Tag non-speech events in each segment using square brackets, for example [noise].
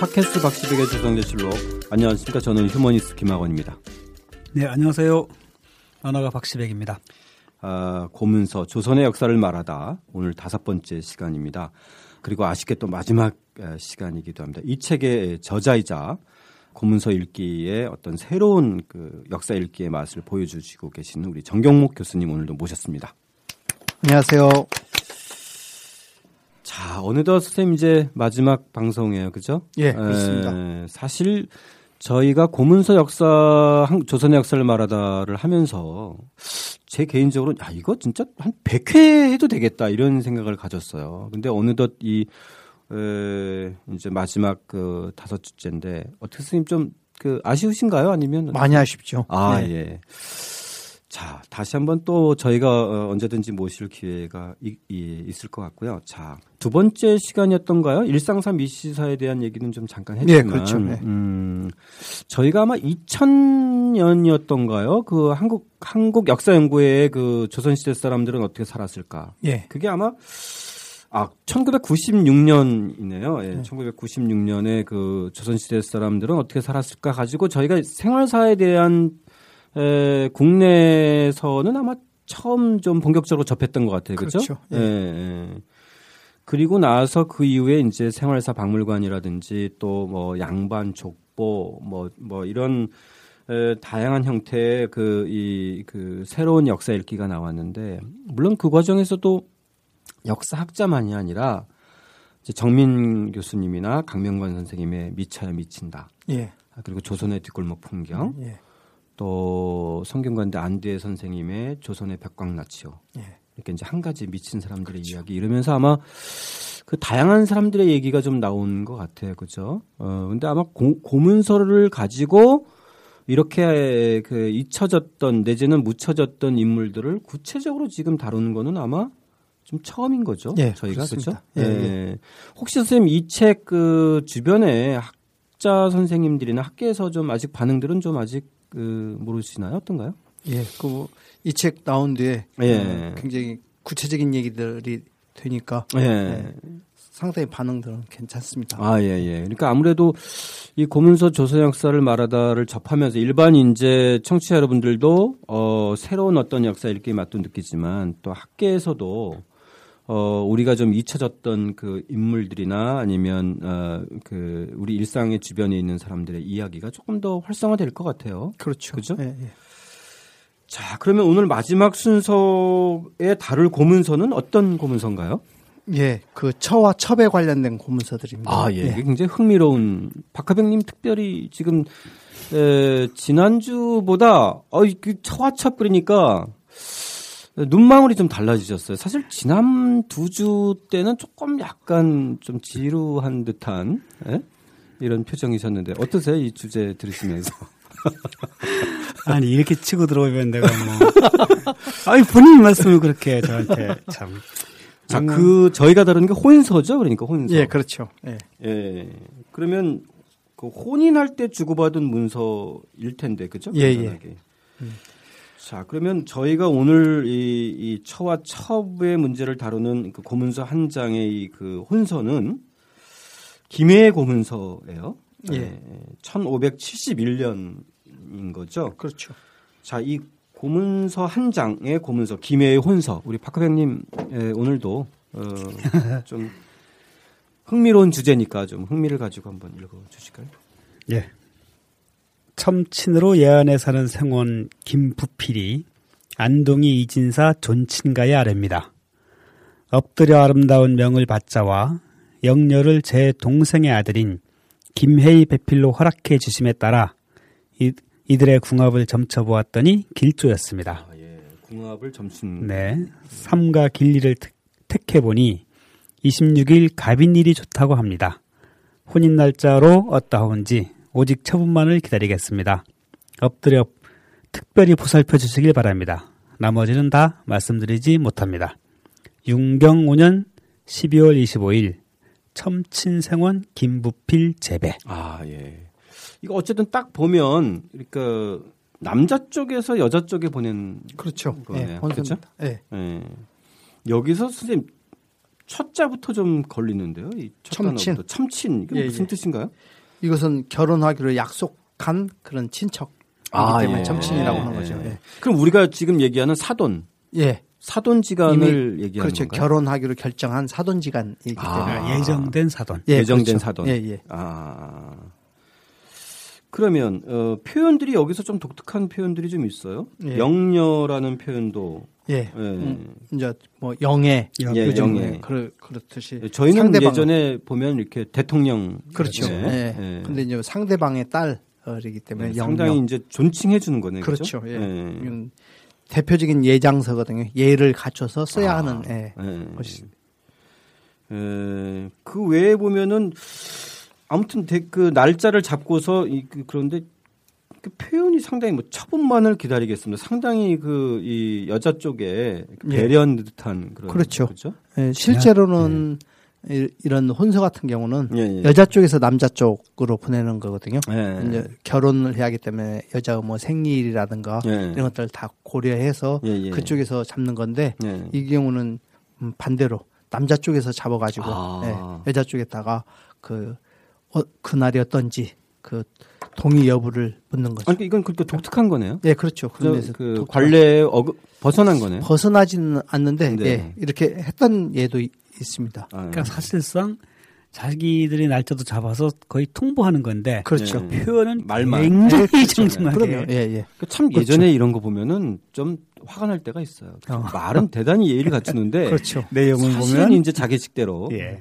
팟캐스트 박시백의 조성재실록 안녕하십니까 저는 휴머니스트 김학원입니다. 네 안녕하세요 언어가 박시백입니다. 아, 고문서 조선의 역사를 말하다 오늘 다섯 번째 시간입니다. 그리고 아쉽게 또 마지막 시간이기도 합니다. 이 책의 저자이자 고문서 읽기의 어떤 새로운 그 역사 읽기의 맛을 보여주시고 계시는 우리 정경목 교수님 오늘도 모셨습니다. 안녕하세요. 자, 어느덧 선생님 이제 마지막 방송이에요. 그죠? 예, 그렇습니다. 사실 저희가 고문서 역사, 조선의 역사를 말하다를 하면서 제 개인적으로 야, 이거 진짜 한 100회 해도 되겠다 이런 생각을 가졌어요. 근데 어느덧 이, 에, 이제 마지막 그 다섯 주째인데 어떻게 선생님 좀 그 아쉬우신가요? 아니면 많이 아쉽죠. 아, 네. 예. 자, 다시 한번 또 저희가 어, 언제든지 모실 기회가 이, 이, 있을 것 같고요. 자, 두 번째 시간이었던가요? 일상사 미시사에 대한 얘기는 좀 잠깐 했지만, 네, 그렇죠. 네. 음, 저희가 아마 2000년이었던가요? 그 한국 한국 역사 연구회의 그 조선시대 사람들은 어떻게 살았을까? 예. 그게 아마 아, 1996년이네요. 예, 네. 1996년에 그 조선시대 사람들은 어떻게 살았을까 가지고 저희가 생활사에 대한 에, 국내에서는 아마 처음 좀 본격적으로 접했던 것 같아요. 그렇죠? 그렇죠. 예. 예. 그리고 나서 그 이후에 이제 생활사 박물관이라든지 또 뭐 양반 족보 뭐뭐 뭐 이런 에, 다양한 형태의 그 이그 새로운 역사 읽기가 나왔는데 물론 그 과정에서도 역사학자만이 아니라 이제 정민 교수님이나 강명관 선생님의 미쳐야 미친다. 예. 그리고 조선의 뒷골목 풍경. 예. 또 성균관대 안대 선생님의 조선의 백광나치요. 예. 이렇게 이제 한 가지 미친 사람들의 그렇죠. 이야기 이러면서 아마 그 다양한 사람들의 얘기가 좀 나온 것 같아요. 그죠? 어, 근데 아마 고, 고문서를 가지고 이렇게 그 잊혀졌던 내지는 묻혀졌던 인물들을 구체적으로 지금 다루는 거는 아마 좀 처음인 거죠. 예, 저희가 그렇죠. 예, 예. 혹시 선생님 이 책 그 주변에 학자 선생님들이나 학계에서 좀 아직 반응들은 좀 아직 그 모르시나요? 어떤가요? 예, 그 이 책 나온 뒤에 예. 어, 굉장히 구체적인 얘기들이 되니까 예. 예. 상당히 반응들은 괜찮습니다. 아, 예, 예. 그러니까 아무래도 이 고문서 조선 역사를 말하다를 접하면서 일반 인재 청취자 여러분들도 어 새로운 어떤 역사 읽기 맛도 느끼지만 또 학계에서도 어, 우리가 좀 잊혀졌던 그 인물들이나 아니면, 어, 그, 우리 일상의 주변에 있는 사람들의 이야기가 조금 더 활성화될 것 같아요. 그렇죠. 그죠? 예, 예. 자, 그러면 오늘 마지막 순서에 다룰 고문서는 어떤 고문서인가요? 예, 그 처와 첩에 관련된 고문서들입니다. 아, 예. 이게 굉장히 흥미로운, 박하병님 특별히 지금, 에, 지난주보다, 어, 그 처와 첩 그러니까, 눈망울이 좀 달라지셨어요. 사실 지난 두 주 때는 조금 약간 좀 지루한 듯한 예? 이런 표정이셨는데 어떠세요? 이 주제 들으시면서. [laughs] 아니 이렇게 치고 들어오면 내가 뭐 [laughs] 아니 본인 말씀을 그렇게 저한테 참. 자, 그 저희가 다루는 게 혼서죠, 그러니까 혼서. 예, 그렇죠. 예. 예. 그러면 그 혼인할 때 주고받은 문서일 텐데, 그죠? 예, 예. 음. 자, 그러면 저희가 오늘 이, 이 처와 첩의 문제를 다루는 그 고문서 한 장의 이그 혼서는 김해의 고문서예요. 예. 네, 1571년인 거죠. 그렇죠. 자, 이 고문서 한 장의 고문서 김해의 혼서 우리 박하병님 예, 오늘도 어, [laughs] 좀 흥미로운 주제니까 좀 흥미를 가지고 한번 읽어 주실까요? 예. 첨친으로 예안에 사는 생원 김부필이 안동이 이진사 존친가의 아래입니다. 엎드려 아름다운 명을 받자와 영녀를 제 동생의 아들인 김혜희 배필로 허락해 주심에 따라 이, 이들의 궁합을 점쳐보았더니 길조였습니다. 아, 예. 궁합을 점친. 네. 삼가 길리를 택해 보니 26일 갑인일이 좋다고 합니다. 혼인 날짜로 어떠하온지 오직 처분만을 기다리겠습니다. 엎드려 특별히 보살펴 주시길 바랍니다. 나머지는 다 말씀드리지 못합니다. 윤경 5년 12월 25일 첨친생원 김부필 재배. 아, 예. 이거 어쨌든 딱 보면 그러니까 남자 쪽에서 여자 쪽에 보낸 그렇죠. 거네요. 예, 그렇죠? 예. 예. 여기서 선생님 첫 자부터 좀 걸리는데요. 이 첨친. 첨친. 첨친. 이게 예, 무슨 예. 뜻인가요? 이것은 결혼하기로 약속한 그런 친척이기 아, 때문에 예. 첨친이라고 예, 하는 거죠. 예. 예. 그럼 우리가 지금 얘기하는 사돈, 예. 사돈지간을 얘기하는 그렇죠. 건가요? 결혼하기로 결정한 사돈지간이기 아. 때문에 예정된 사돈. 예, 예정된 그렇죠. 사돈. 예, 예. 아. 그러면 어, 표현들이 여기서 좀 독특한 표현들이 좀 있어요. 예. 영녀라는 표현도 예. 예. 음, 이제 뭐 영예, 예, 요즘 영예. 그렇 그렇듯이 저희는 상대방- 예전에 보면 이렇게 대통령 그렇죠. 예. 예. 예. 근데 이제 상대방의 딸이기 때문에 예. 상당히 이제 존칭해 주는 거네요. 그렇죠. 그죠? 예. 예. 대표적인 예장서거든요. 예를 갖춰서 써야 아. 하는 예. 예. 것이- 에, 그 외에 보면은 아무튼 대- 그 날짜를 잡고서 이, 그, 그런데 그 표현이 상당히 뭐 처분만을 기다리겠습니다. 상당히 그 이 여자 쪽에 예. 배려한 듯한 그런 그렇죠. 그죠? 예, 실제로는 이- 이런 혼서 같은 경우는 예, 예. 여자 쪽에서 남자 쪽으로 보내는 거거든요. 예. 이제 결혼을 해야 하기 때문에 여자 뭐 생일이라든가 예. 이런 것들 다 고려해서 예, 예. 그쪽에서 잡는 건데 예. 이 경우는 음, 반대로 남자 쪽에서 잡아가지고 아. 예, 여자 쪽에다가 그 어, 그날이 어떤지 그 동의 여부를 묻는 거죠. 아니, 이건 그렇게 독특한 거네요. 예, 그렇죠. 그, 그런 데서 그 관례에 어그, 벗어난 거네요. 벗어나지는 않는데 네. 예, 이렇게 했던 예도 이- 있습니다. 아, 그러니까 사실상 자기들이 날짜도 잡아서 거의 통보하는 건데 그렇죠. 예. 표현은 말만. 굉장히 그럼요. 정중하게 예, 예. 그참 그렇죠. 예전에 이런 거 보면은 좀 화가 날 때가 있어요. 어. 말은 대단히 예의를 갖추는데 [laughs] 그렇죠. 내용을 사실은 보면 이제 자기 식대로. 예.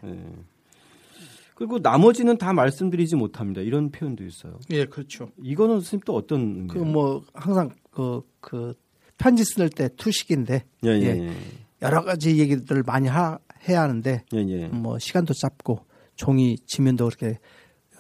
그리고 나머지는 다 말씀드리지 못합니다. 이런 표현도 있어요. 예, 그렇죠. 이거는 선생님 또 어떤 그 뭐 항상 그, 그 편지 쓸 때 투식인데 예, 예, 예. 예. 여러 가지 얘기들을 많이 하, 해야 하는데 예, 예. 뭐 시간도 짧고 종이 지면도 그렇게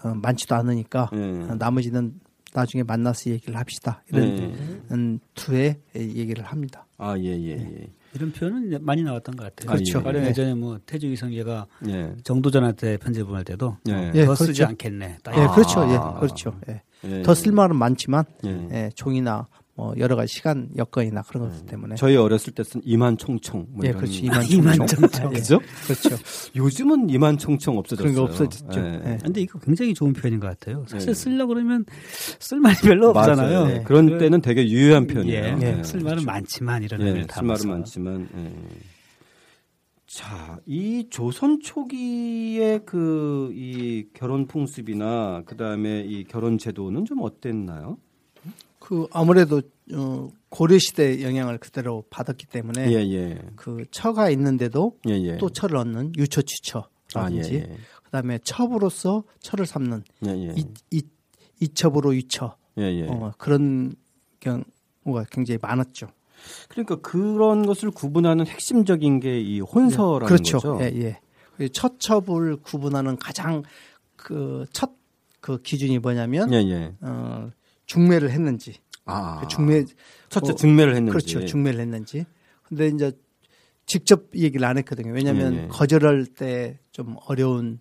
어, 많지도 않으니까 예. 어, 나머지는 나중에 만나서 얘기를 합시다 이런 예. 음, 투에 얘기를 합니다. 아, 예, 예, 예. 이런 표현은 많이 나왔던 것 같아요. 그렇죠. 가령 예. 예전에 뭐 태주기 성계가 예. 정도전한테 편지 보낼 때도 예. 어, 예, 더 쓰지 그렇죠. 않겠네. 딱 예, 아. 그렇죠. 예, 그렇죠. 예. 예. 더 쓸말은 많지만 예. 예, 종이나 뭐 여러 가지 시간 여건이나 그런 것들 때문에 저희 어렸을 때 쓴 이만총총. 뭐 예, 이런 그렇죠. [laughs] 아, 이만 이만총총. 예, 그죠? 그렇죠. [laughs] 요즘은 이만총총 없어졌어요. 그런 거 없어졌죠. 예. 예. 근데 이거 굉장히 좋은 표현인 것 같아요. 사실 예. 쓰려고 그러면 쓸 말이 별로 없잖아요. 예. 그런 때는 되게 유효한 표현이에요. 예, 예. 쓸말은 많지만 이런 예, 의미를 쓸말은 담아서. 많지만. 예. 자, 이 조선 초기의 그 이 결혼 풍습이나 그 다음에 이 결혼 제도는 좀 어땠나요? 그 아무래도 어, 고려 시대 영향을 그대로 받았기 때문에 예, 예, 그 처가 있는데도 예, 예. 또 처를 얻는 아, 예, 유처취처라든지 예, 그다음에 첩으로서 처를 삼는 이, 이, 이첩으로 유처 예, 예. 어, 그런 경우가 굉장히 많았죠. 그러니까 그런 것을 구분하는 핵심적인 게 이 혼서라는 그렇죠. 거죠. 예, 예. 그 처첩을 구분하는 가장 그 첫그 기준이 뭐냐면. 어, 중매를 했는지 아, 그 중매 첫째 어, 증매를 했는지. 그렇죠. 중매를 했는지. 근데 이제 직접 얘기를 안 했거든요. 왜냐하면 예, 예. 거절할 때 좀 어려운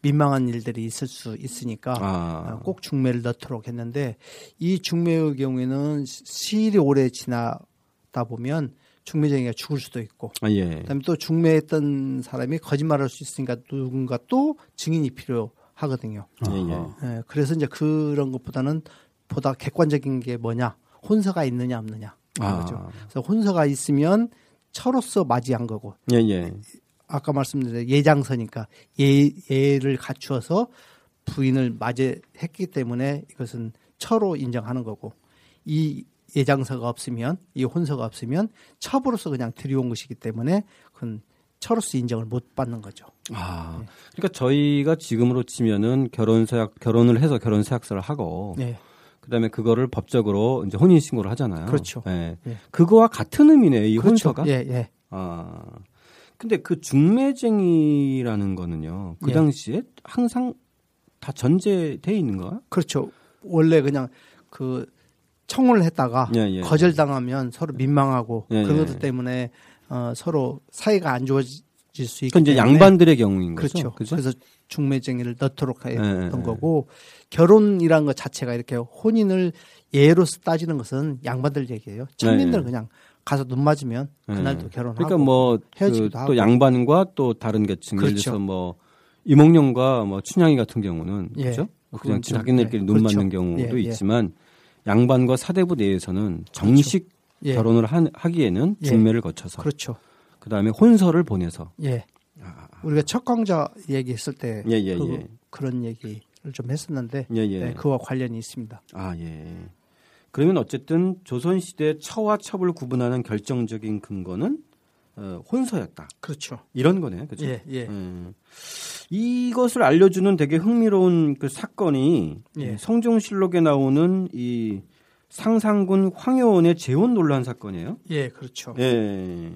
민망한 일들이 있을 수 있으니까 아, 어, 꼭 중매를 넣도록 했는데 이 중매의 경우에는 시- 시일이 오래 지나다 보면 중매쟁이가 죽을 수도 있고 아, 예. 그다음에 또 중매했던 사람이 거짓말할 수 있으니까 누군가 또 증인이 필요 하거든요. 예, 예. 예, 그래서 이제 그런 것보다는 보다 객관적인 게 뭐냐 혼서가 있느냐 없느냐 아. 그죠. 그래서 혼서가 있으면 처로서 맞이한 거고 예, 예. 아까 말씀드린 예장서니까 예, 예를 갖추어서 부인을 맞이했기 때문에 이것은 처로 인정하는 거고 이 예장서가 없으면 이 혼서가 없으면 첩으로서 그냥 들여온 것이기 때문에 그건 처로서 인정을 못 받는 거죠. 아, 그러니까 저희가 지금으로 치면은 결혼 서약 결혼을 해서 결혼 서약서를 하고 네. 그다음에 그거를 법적으로 이제 혼인 신고를 하잖아요. 그렇죠. 예. 예. 그거와 같은 의미네요. 이 그렇죠. 혼서가. 예, 예. 아. 근데 그 중매쟁이라는 거는요. 그 예. 당시에 항상 다 전제돼 있는 거야? 그렇죠. 원래 그냥 그 청혼을 했다가 예, 예. 거절당하면 서로 민망하고 예, 그런 예. 것들 때문에 어, 서로 사이가 안 좋아 질 수 있기 그 이제 양반들의 경우인 거죠. 그렇죠. 그죠? 그래서 중매쟁이를 넣도록 했던 예, 예. 거고 결혼이라는 것 자체가 이렇게 혼인을 예로서 따지는 것은 양반들 얘기예요. 천민들은 예, 예. 그냥 가서 눈 맞으면 예. 그날도 결혼하고 그러니까 뭐 헤어지기도 그 하고. 또 양반과 또 다른 계층 예를 그렇죠. 들어서 뭐 이몽룡과 뭐 춘향이 같은 경우는 예. 그렇죠? 그냥 그건 좀, 자기네끼리 예. 눈 그렇죠. 맞는 경우도 예, 예. 있지만 양반과 사대부 내에서는 정식 예. 결혼을 한- 하기에는 예. 중매를 거쳐서 그렇죠. 그 다음에 혼서를 보내서 예. 우리가 첫 강좌 얘기했을 때 예, 예, 그, 예. 그런 얘기를 좀 했었는데 예, 예. 네, 그와 관련이 있습니다. 아, 예. 그러면 어쨌든 조선 시대 처와 첩을 구분하는 결정적인 근거는 어, 혼서였다. 그렇죠. 이런 거네요. 그죠? 예, 예. 음. 이것을 알려주는 되게 흥미로운 그 사건이 예. 성종실록에 나오는 이 상상군 황효원의 재혼 논란 사건이에요. 예, 그렇죠. 예.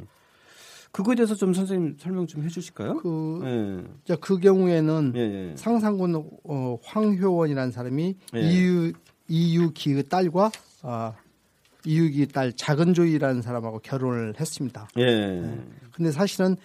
그거에 대해서 좀 선생님 설명 좀 해주실까요? 그, 예. 자, 그 경우에는 예, 예. 상상군 어, 황효원이라는 사람이 예. 이유 이유기의 딸과 아, 이유기 딸 작은조이라는 사람하고 결혼을 했습니다. 예. 근데 사실은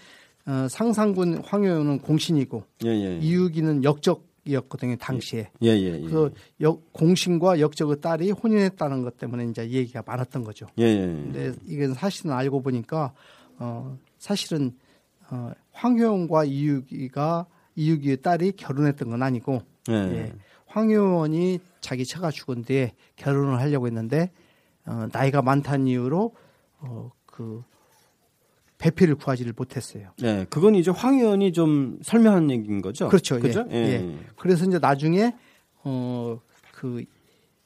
어, 상상군 황효원은 공신이고 예, 예. 이유기는 역적 이었거든요 당시에. 예, 예, 예. 그 역, 공신과 역적의 딸이 혼인했다는 것 때문에 이제 얘기가 많았던 거죠. 예, 예. 근데 이건 사실은 알고 보니까 어 사실은 어 황효원과 이유기가 이유기의 딸이 결혼했던 건 아니고 예. 예. 황효원이 자기 처가 죽은 뒤에 결혼을 하려고 했는데 어 나이가 많다는 이유로 어 그 배필을 구하지를 못했어요. 네, 그건 이제 황 의원이 좀 설명한 얘기인 거죠. 그렇죠. 그죠? 예. 예. 그래서 이제 나중에 어 그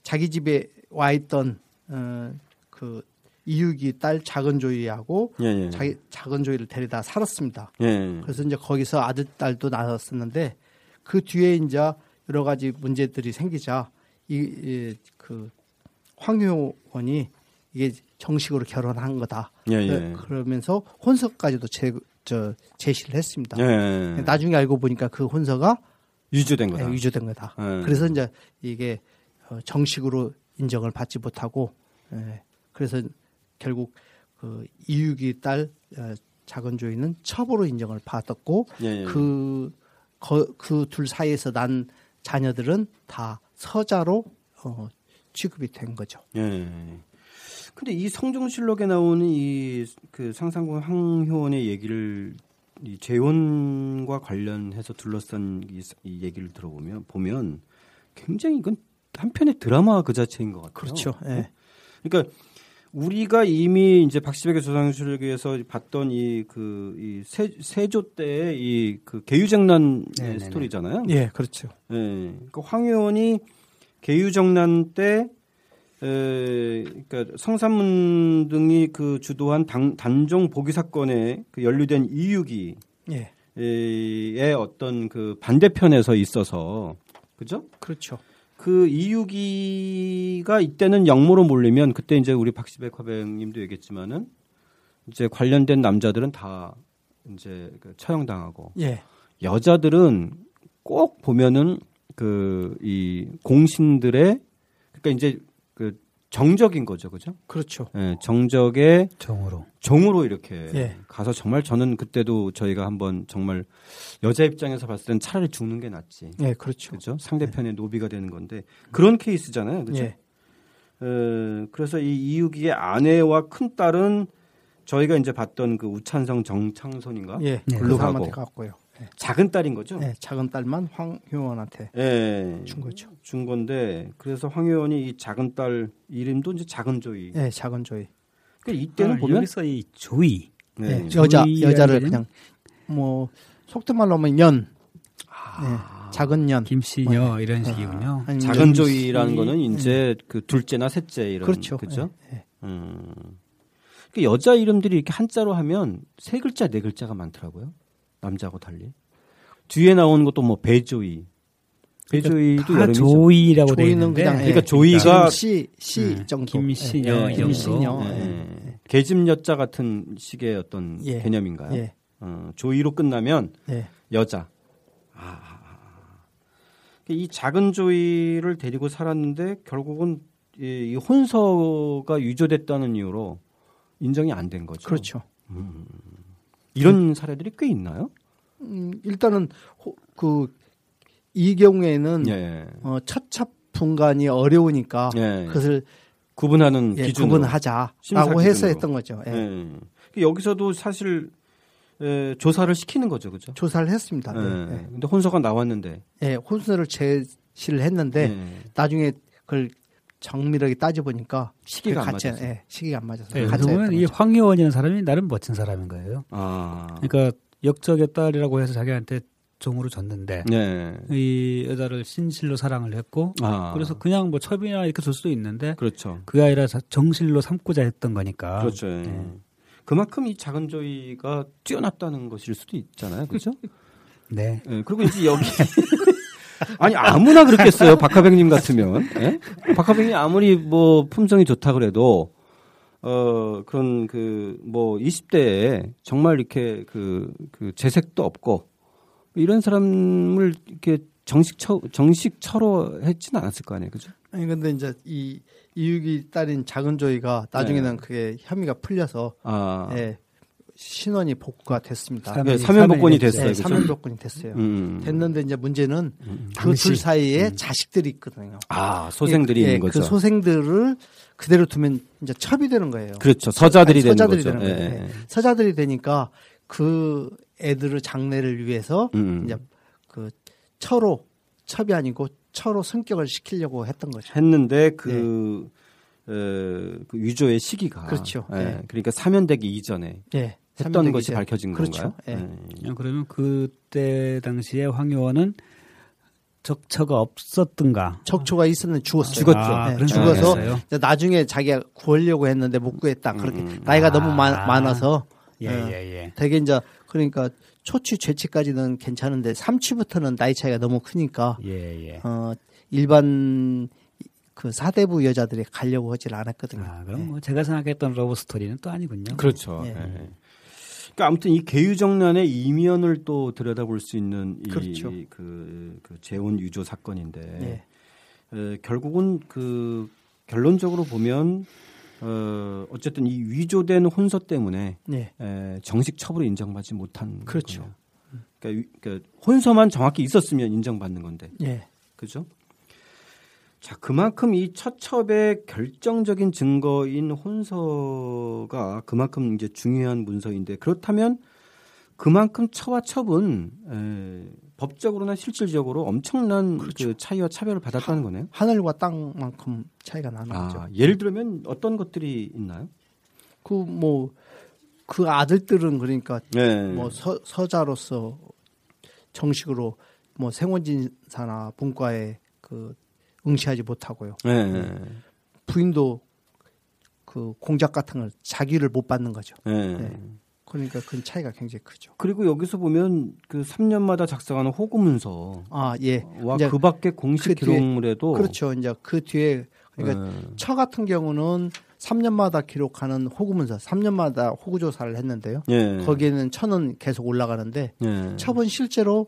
자기 집에 와 있던 어그 이유기 딸 작은 조이하고 예, 예. 자기 작은 조이를 데려다 살았습니다. 예. 그래서 이제 거기서 아들 딸도 낳았었는데 그 뒤에 이제 여러 가지 문제들이 생기자 이그 황효원이 이게 정식으로 결혼한 거다. 예, 예. 그러면서 혼서까지도 제, 저 제시를 했습니다. 예. 나중에 알고 보니까 그 혼서가 유주된 거다. 예, 유조된 거다. 예. 그래서 이제 이게 어, 정식으로 인정을 받지 못하고 예, 그래서 결국 그 이유기 딸 어, 작은 조이는 첩으로 인정을 받았고 예, 예. 그그 둘 사이에서 난 자녀들은 다 서자로 어, 취급이 된 거죠. 예. 근데 이 성종실록에 나오는 이 그 상상군 황효원의 얘기를 이 재혼과 관련해서 둘러싼 이, 이 얘기를 들어보면 보면 굉장히 이건 한편의 드라마 그 자체인 것 같아요. 그렇죠. 예. 그러니까 우리가 이미 이제 박시백의 조상실록에서 봤던 이 그이 세조 때의 이그 개유정난 네네네. 스토리잖아요. 예, 그렇죠. 예. 그러니까 황효원이 개유정난 때 에, 그러니까 성산문 등이 그 주도한 당, 단종 보기 사건에 그 연루된 이유기 예, 의 어떤 그 반대편에서 있어서 그죠? 그렇죠. 그 이유기가 이때는 역모로 몰리면 그때 이제 우리 박시백 화백님도 얘기했지만은 이제 관련된 남자들은 다 이제 그 처형당하고 예, 여자들은 꼭 보면은 그 이 공신들의 그러니까 이제 그 정적인 거죠, 그죠? 그렇죠. 예, 정적의 정으로. 종으로 이렇게 예. 가서 정말 저는 그때도 저희가 한번 정말 여자 입장에서 봤을 땐 차라리 죽는 게 낫지. 예, 그렇죠. 그죠? 상대편의 노비가 되는 건데 그런 케이스잖아요, 그죠? 예, 어, 그래서 이 이유기의 아내와 큰 딸은 저희가 이제 봤던 그 우찬성 정창선인가 예, 네. 그 글로 사람한테 가고. 갔고요. 예, 작은 딸인 거죠. 예, 작은 딸만 황효원한테 예, 준 거죠. 준 건데 그래서 황 의원이 이 작은 딸 이름도 이제 작은 조이. 예, 작은 조이. 그러니까 이때는 아, 보면 여기서 이 조이 네. 예, 여자 조이라는 여자를? 그냥 뭐 속된 말로 하면 년, 아, 예, 작은 년. 김씨녀 이런 식이군요. 아니면 작은 연- 조이라는 거는 이제 그 둘째나 셋째 이런 그렇죠. 그죠? 예, 예. 음. 그 여자 이름들이 이렇게 한자로 하면 세 글자 네 글자가 많더라고요. 남자하고 달리. 뒤에 나오는 것도 뭐 배조이. 배조이도 다 여름이죠. 조이라고 돼 조이는 있는데 그냥 그러니까 조이가 씨, 씨 음, 정도. 김씨녀 예, 이 정도. 김씨녀. 예, 예. 예. 계집 여자 같은 식의 어떤 예. 개념인가요? 예, 어, 조이로 끝나면 예, 여자. 아, 아, 아. 이 작은 조이를 데리고 살았는데 결국은 이, 이 혼서가 유조됐다는 이유로 인정이 안 된 거죠. 그렇죠. 이런 사례들이 꽤 있나요? 음, 일단은 그 이 경우에는 예. 어, 첫첩 분간이 어려우니까 예. 그것을 구분하는 예, 기준으로 구분하자라고 해서. 했던 거죠. 예. 예. 여기서도 사실 에, 조사를 시키는 거죠, 그죠? 조사를 했습니다. 예. 네. 근데 혼서가 나왔는데. 예. 예, 혼수를 제시를 했는데 예. 나중에 그걸 정밀하게 따져보니까 시기가 안 가짜, 맞아서. 예, 시기가 안 맞아서 네, 그러면 이 거죠. 황효원이라는 사람이 나름 멋진 사람인 거예요. 아. 그러니까 역적의 딸이라고 해서 자기한테 종으로 줬는데 네. 이 여자를 신실로 사랑을 했고 아. 그래서 그냥 뭐 첩이나 이렇게 줄 수도 있는데 그렇죠. 그게 아니라 자- 정실로 삼고자 했던 거니까. 그렇죠. 예. 네. 그만큼 이 작은 조이가 뛰어났다는 것일 수도 있잖아요. 그렇죠? [laughs] 네. 예, 그리고 이제 여기 [laughs] 아니 아무나 그렇겠어요. 박하백님 같으면 예? 박하백이 아무리 뭐 품성이 좋다 그래도 어 그런 그 뭐 20대에 정말 이렇게 그, 그 재색도 없고 이런 사람을 이렇게 정식 처 정식 처로 했지는 않았을 거 아니에요, 그죠? 아니 근데 이제 이 이육이 딸인 작은 조이가 나중에는 네. 그게 혐의가 풀려서 아, 예, 신원이 복구가 됐습니다. 사면이- 네, 사면 복권이 됐어요, 예, 그죠? 사면 복권이 됐어요. 음. 됐는데 이제 문제는 그 당시. 둘 사이에 자식들이 있거든요. 아 소생들이 예, 있는 거죠. 그 소생들을 그대로 두면 이제 첩이 되는 거예요. 그렇죠. 서자들이 아니, 되는 서자들이 거죠. 되는 거예요. 예, 예. 서자들이 되니까 그 애들을 장래를 위해서 음. 이제 그 처로 첩이 아니고 처로 성격을 시키려고 했던 거죠. 했는데 그, 어, 그 위조의 시기가 네. 그렇죠. 예, 네. 그러니까 사면되기 이전에 예. 했던 것이 전. 밝혀진 그렇죠. 건가요? 예. 어, 그러면 그때 당시에 황효원은 적처가 없었던가. 적초가 있었는데 죽었어요. 죽었죠. 아, 예, 그런 죽어서 나중에 자기가 구하려고 했는데 못 구했다. 그렇게 음. 나이가 너무 많, 아. 많아서 예, 어. 예, 예. 되게 이제 그러니까 초취 재취까지는 괜찮은데 삼취부터는 나이 차이가 너무 크니까 예, 예. 어 일반 그 사대부 여자들이 가려고 하질 않았거든요. 아, 그럼 뭐 제가 생각했던 러브 스토리는 또 아니군요. 그렇죠. 예. 예. 그러니까 아무튼 이 계유정난의 이면을 또 들여다볼 수 있는 이 그렇죠. 그, 그 재혼 유조 사건인데 예. 에, 결국은 그 결론적으로 보면 어, 어쨌든 이 위조된 혼서 때문에 네. 에, 정식 처벌을 인정받지 못한 그렇죠. 그러니까, 위- 그러니까 혼서만 정확히 있었으면 인정받는 건데 예. 그죠? 자, 그만큼 이 처첩의 결정적인 증거인 혼서가 그만큼 이제 중요한 문서인데 그렇다면 그만큼 처와 첩은 에, 법적으로나 실질적으로 엄청난 그 차이와 차별을 받았다는 거네요. 하늘과 땅만큼 차이가 나는 거죠. 아, 예를 들면 어떤 것들이 있나요? 그 뭐 그 아들들은 그러니까 네. 뭐 서, 서자로서 정식으로 뭐 생원진사나 문과에 그 응시하지 못하고요. 네. 부인도 그 공작 같은 걸 자기를 못 받는 거죠. 네. 네. 그러니까 그 차이가 굉장히 크죠. 그리고 여기서 보면 그 3년마다 작성하는 호구 문서와 아 예. 이제 그 밖에 공식 그 기록물에도 그렇죠. 이제 그 뒤에 그러니까 네. 처 같은 경우는 3년마다 기록하는 호구 문서, 3년마다 호구 조사를 했는데요. 예. 거기에는 처는 계속 올라가는데 예. 첩은 실제로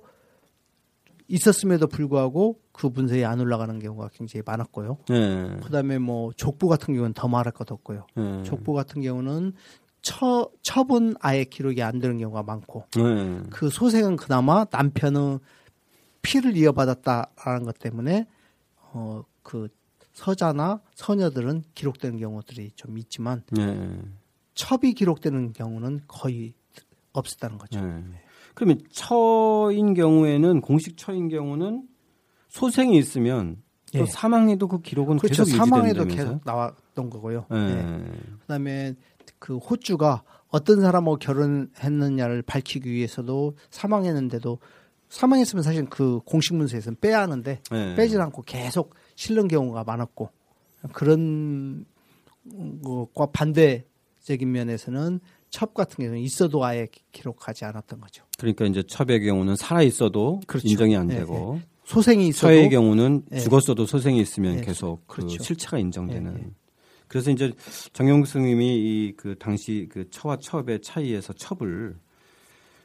있었음에도 불구하고 그 문서에 안 올라가는 경우가 굉장히 많았고요. 예. 그다음에 뭐 족부 같은 경우는 더 말할 것 없고요. 예. 족부 같은 경우는 처 첩은 아예 기록이 안 되는 경우가 많고 예. 그 소생은 그나마 남편의 피를 이어받았다라는 것 때문에 어 그 서자나 서녀들은 기록되는 경우들이 좀 있지만 예. 첩이 기록되는 경우는 거의 없었다는 거죠. 예. 그러면 처인 경우에는 공식 처인 경우는 소생이 있으면 또 예. 사망해도 그 기록은 그렇죠. 계속 사망에도? 계속 나왔던 거고요. 예. 네. 그다음에 그 호주가 어떤 사람하고 결혼했느냐를 밝히기 위해서도 사망했는데도 사망했으면 사실 그 공식 문서에서는 빼야 하는데 예. 빼질 않고 계속 실는 경우가 많았고 그런 것과 반대적인 면에서는 첩 같은 경우는 있어도 아예 기- 기록하지 않았던 거죠. 그러니까 이제 첩의 경우는 살아 있어도 그렇죠. 인정이 안 예, 되고 소생이 있어도 처의 경우는 예. 죽었어도 소생이 있으면 예. 계속 그 그렇죠. 실체가 인정되는. 예, 예. 그래서 이제 정영승님이 이 그 당시 그 처와 첩의 차이에서 첩을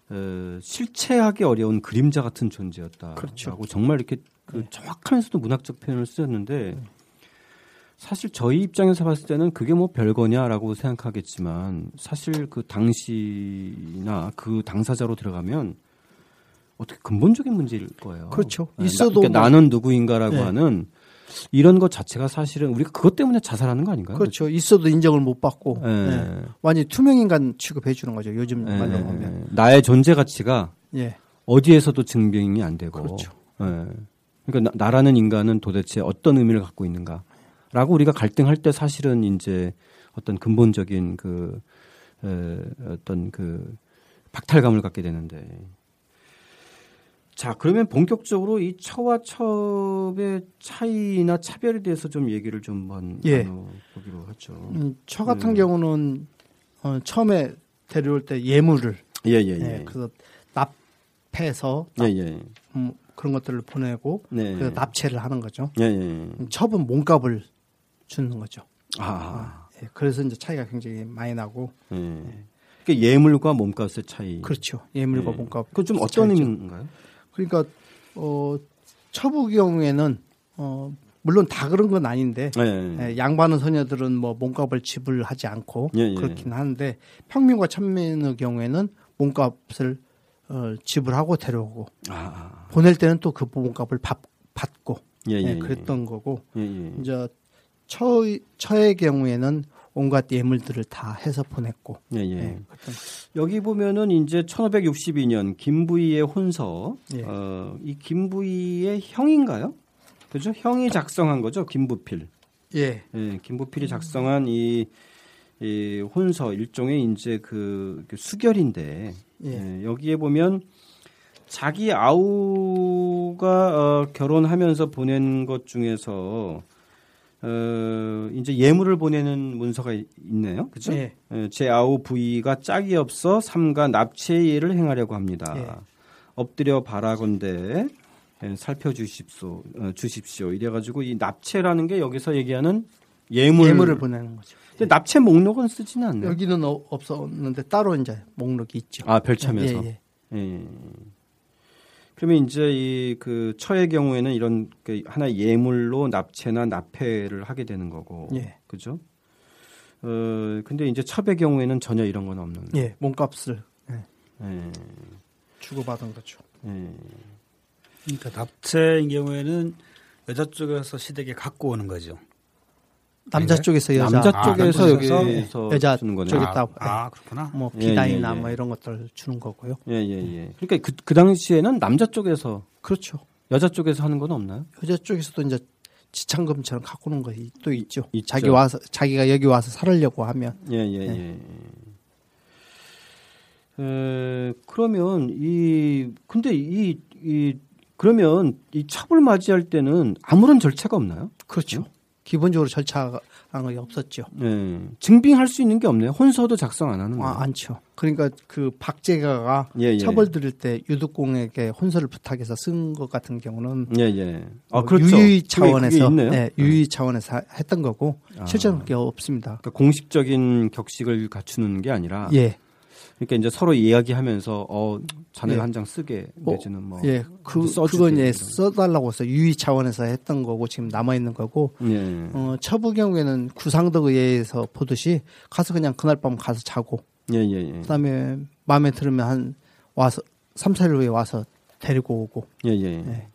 어, 실체하기 어려운 그림자 같은 존재였다라고 그렇죠. 정말 이렇게 그 네. 정확하면서도 문학적 표현을 쓰셨는데 사실 저희 입장에서 봤을 때는 그게 뭐 별거냐라고 생각하겠지만 사실 그 당시나 그 당사자로 들어가면 어떻게 근본적인 문제일 거예요. 그렇죠. 네, 있어도 나, 그러니까 뭐- 나는 누구인가라고 네. 하는 이런 것 자체가 사실은 우리가 그것 때문에 자살하는 거 아닌가요? 그렇죠. 있어도 인정을 못 받고 예. 네. 완전히 투명 인간 취급해 주는 거죠. 요즘 예, 말로 예, 보면. 예. 나의 존재 가치가 예. 어디에서도 증명이 안 되고. 그렇죠. 예. 그러니까 나, 라는 인간은 도대체 어떤 의미를 갖고 있는가라고 우리가 갈등할 때 사실은 이제 어떤 근본적인 그 에, 어떤 그 박탈감을 갖게 되는데. 자, 그러면 본격적으로 이 처와 첩의 차이나 차별에 대해서 좀 얘기를 좀 한번 예. 나눠보기로 하죠. 음, 처 같은 음. 경우는 어, 처음에 데려올 때 예물을 예, 예, 예, 예. 그래서 납해서 예, 예. 음, 그런 것들을 보내고 네. 그래서 납체를 하는 거죠. 예, 예. 음, 첩은 몸값을 주는 거죠. 아, 예, 그래서 이제 차이가 굉장히 많이 나고 예. 그러니까 예물과 몸값의 차이. 그렇죠. 예물과 예. 몸값. 그건 좀 어떤 차이죠. 의미인가요? 그러니까 어, 첩의 경우에는 어, 물론 다 그런 건 아닌데 예. 예, 양반은 소녀들은 뭐 몸값을 지불하지 않고 예, 예. 그렇긴 하는데 평민과 천민의 경우에는 몸값을 어, 지불하고 데려오고 아, 보낼 때는 또 그 몸값을 받, 받고 예, 예, 예, 예. 그랬던 거고 예, 예. 이제 처 처의 경우에는 온갖 예물들을 다 해서 보냈고 예, 예. 예, 그랬던 여기 보면은 이제 1562년 김부희의 혼서, 예. 어, 이 김부희의 형인가요? 그죠? 형이 작성한 거죠, 김부필. 예, 예, 김부필이 작성한 이, 이 혼서 일종의 이제 그, 그 수결인데 예. 예, 여기에 보면 자기 아우가 어, 결혼하면서 보낸 것 중에서 어, 이제 예물을 보내는 문서가 있- 있네요. 그죠? 예. 예, 제 아우 부위가 짝이 없어 삼가 납치의 예를 행하려고 합니다. 예. 엎드려 바라건대 예, 살펴주십시오. 어, 주십시오. 이래가지고 이 납치라는 게 여기서 얘기하는 예물. 예물을 보내는 거죠. 근데 납치 목록은 쓰지는 않네요. 여기는 어- 없었는데 따로 이제 목록이 있죠. 아 별참에서. 예, 예. 예. 그러면 이제 이 그 처의 경우에는 이런 그 하나의 예물로 납체나 납폐를 하게 되는 거고, 예. 그죠? 어 근데 이제 첩의 경우에는 전혀 이런 건 없는. 예, 몸값을 예, 예. 주고받은 거죠. 예. 그러니까 납체인 경우에는 여자 쪽에서 시댁에 갖고 오는 거죠. 남자 아닌가요? 쪽에서 여자, 남자 아, 쪽에서 남자 여기서 여자 주는 거네. 쪽에 아, 따- 아, 그렇구나. 뭐 예, 비단이나 예, 예. 뭐 이런 것들 주는 거고요. 예, 예, 예. 그러니까 그, 그 당시에는 남자 쪽에서 그렇죠. 여자 쪽에서 하는 건 없나요? 여자 쪽에서도 이제 지창금처럼 갖고 오는 것이 또 있죠. 있죠. 자기 와서 자기가 여기 와서 살으려고 하면 예, 예, 예. 에, 그러면 이 근데 이, 이 그러면 이 첩을 맞이할 때는 아무런 절차가 없나요? 그렇죠. 기본적으로 절차가 없었죠. 예. 증빙할 수 있는 게 없네요. 혼서도 작성 안 하는 거예요. 아, 않죠. 그러니까 그 박제가가 예, 예. 처벌 드릴 때 유득공에게 혼서를 부탁해서 쓴 것 같은 경우는 예, 예. 아, 뭐 그렇죠. 유의 그게- 차원에서 그게 있네요. 네, 유의 차원에서 했던 거고 아. 실제로 그게 없습니다. 그러니까 공식적인 격식을 갖추는 게 아니라 예, 그러니까 이제 서로 이야기하면서 어 자네가 예. 한장 쓰게 어, 내지는 뭐 예, 그 그건 예. 써달라고 해서 유의 차원에서 했던 거고 지금 남아 있는 거고 예. 어, 처부 경우에는 구상덕 의회에서 보듯이 가서 그냥 그날 밤 가서 자고 예, 예, 예. 그다음에 마음에 들으면 한 와서 3, 4일 후에 와서 데리고 오고 예, 예. 예.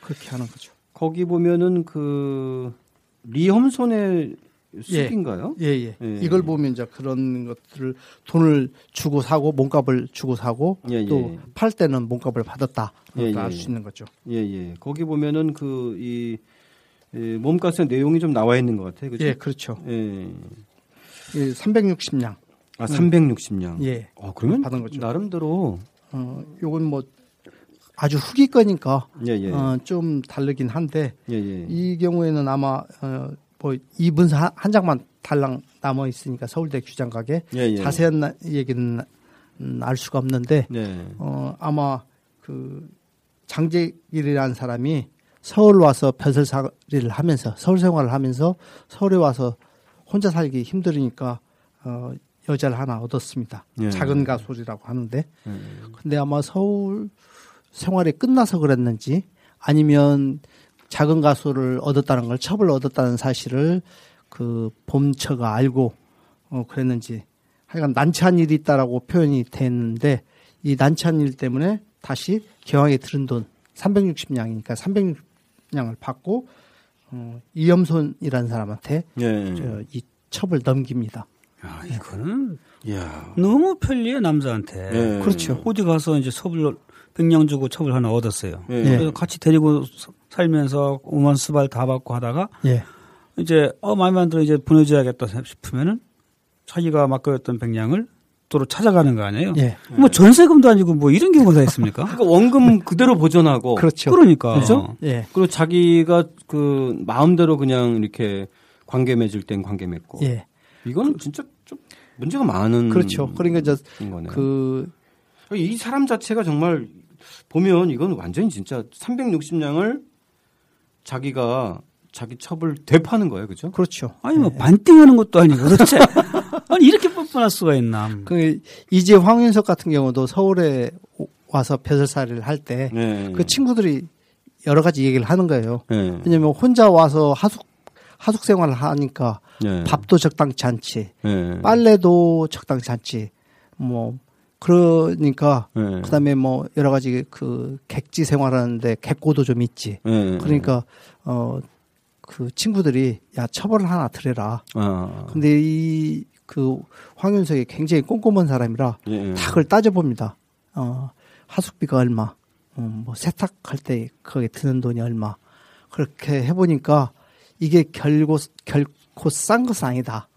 그렇게 하는 거죠. 거기 보면은 그 리험손의 숲인가요? 예, 예. 예. 이걸 보면 이제 그런 것들을 돈을 주고 사고 몸값을 주고 사고 예, 또 예. 팔 때는 몸값을 받았다. 예, 예, 알수 예. 있는 거죠. 예, 예. 거기 보면은 그이 몸값의 내용이 좀 나와 있는 것 같아요. 그죠? 예, 그렇죠. 예. 예, 360냥. 아, 360냥. 예. 어, 그러면 받은 거죠. 나름대로 어, 요건 뭐 아주 후기 거니까 예, 예. 어, 좀 다르긴 한데 예, 예. 이 경우에는 아마 어, 뭐 이분서 한, 한 장만 달랑 남아 있으니까 서울대 규장각에 예, 예. 자세한 나- 얘기는 음, 알 수가 없는데 네. 어, 아마 그 장재길이라는 사람이 서울 와서 벼슬살이를 하면서 서울 생활을 하면서 서울에 와서 혼자 살기 힘들으니까 어, 여자를 하나 얻었습니다. 예. 작은 가솔이라고 하는데 예. 근데 아마 서울 생활이 끝나서 그랬는지 아니면 작은 가수를 얻었다는 걸 첩을 얻었다는 사실을 그 봄처가 알고 어 그랬는지 하여간 난처한 일이 있다라고 표현이 됐는데 이 난처한 일 때문에 다시 경황에 들은 돈 360냥이니까 360냥을 받고 어, 이염손이라는 사람한테 예. 저, 이 첩을 넘깁니다. 야, 이거는 야. 너무 편리해 남자한테. 예. 그렇죠. 어디 가서 이제 첩을 백냥 주고 첩을 하나 얻었어요. 예. 그래서 같이 데리고 서- 살면서 음원 수발 다 받고 하다가 예. 이제 어 마음에 안 들어 이제 보내줘야겠다 싶으면은 자기가 맡겨졌던 백냥을 또 찾아가는 거 아니에요? 예. 뭐 전세금도 아니고 뭐 이런 경우가 다 있습니까? 그러니까 원금 그대로 보존하고 [laughs] 그렇죠. 그러니까 그죠? 예. 그리고 자기가 그 마음대로 그냥 이렇게 관계 맺을 땐 관계 맺고 예. 이거는 진짜 좀 문제가 많은 그렇죠. 그러니까 저 거네. 그이 사람 자체가 정말 보면 이건 완전히 진짜 360냥을 자기가 자기 첩을 되파는 거예요, 그죠? 그렇죠. 아니 뭐 반띵하는 것도 아니고 도대체 [laughs] 아니 이렇게 뻔뻔할 수가 있나? 그 이제 황윤석 같은 경우도 서울에 오- 와서 벼슬살이를 할 때그 네. 친구들이 여러 가지 얘기를 하는 거예요. 네. 왜냐면 혼자 와서 하숙 하숙 생활을 하니까 네. 밥도 적당치 않지, 네. 빨래도 적당치 않지. 뭐 그러니까 네. 그다음에 뭐 여러 가지 그 객지 생활하는데 객고도 좀 있지. 네. 그러니까 어 그 친구들이 야 처벌을 하나 들여라. 아. 근데 이 그 황윤석이 굉장히 꼼꼼한 사람이라 예. 다 그걸 따져봅니다. 어, 하숙비가 얼마, 음, 뭐 세탁할 때 거기에 드는 돈이 얼마. 그렇게 해보니까 이게 결고, 결코 싼 것은 아니다.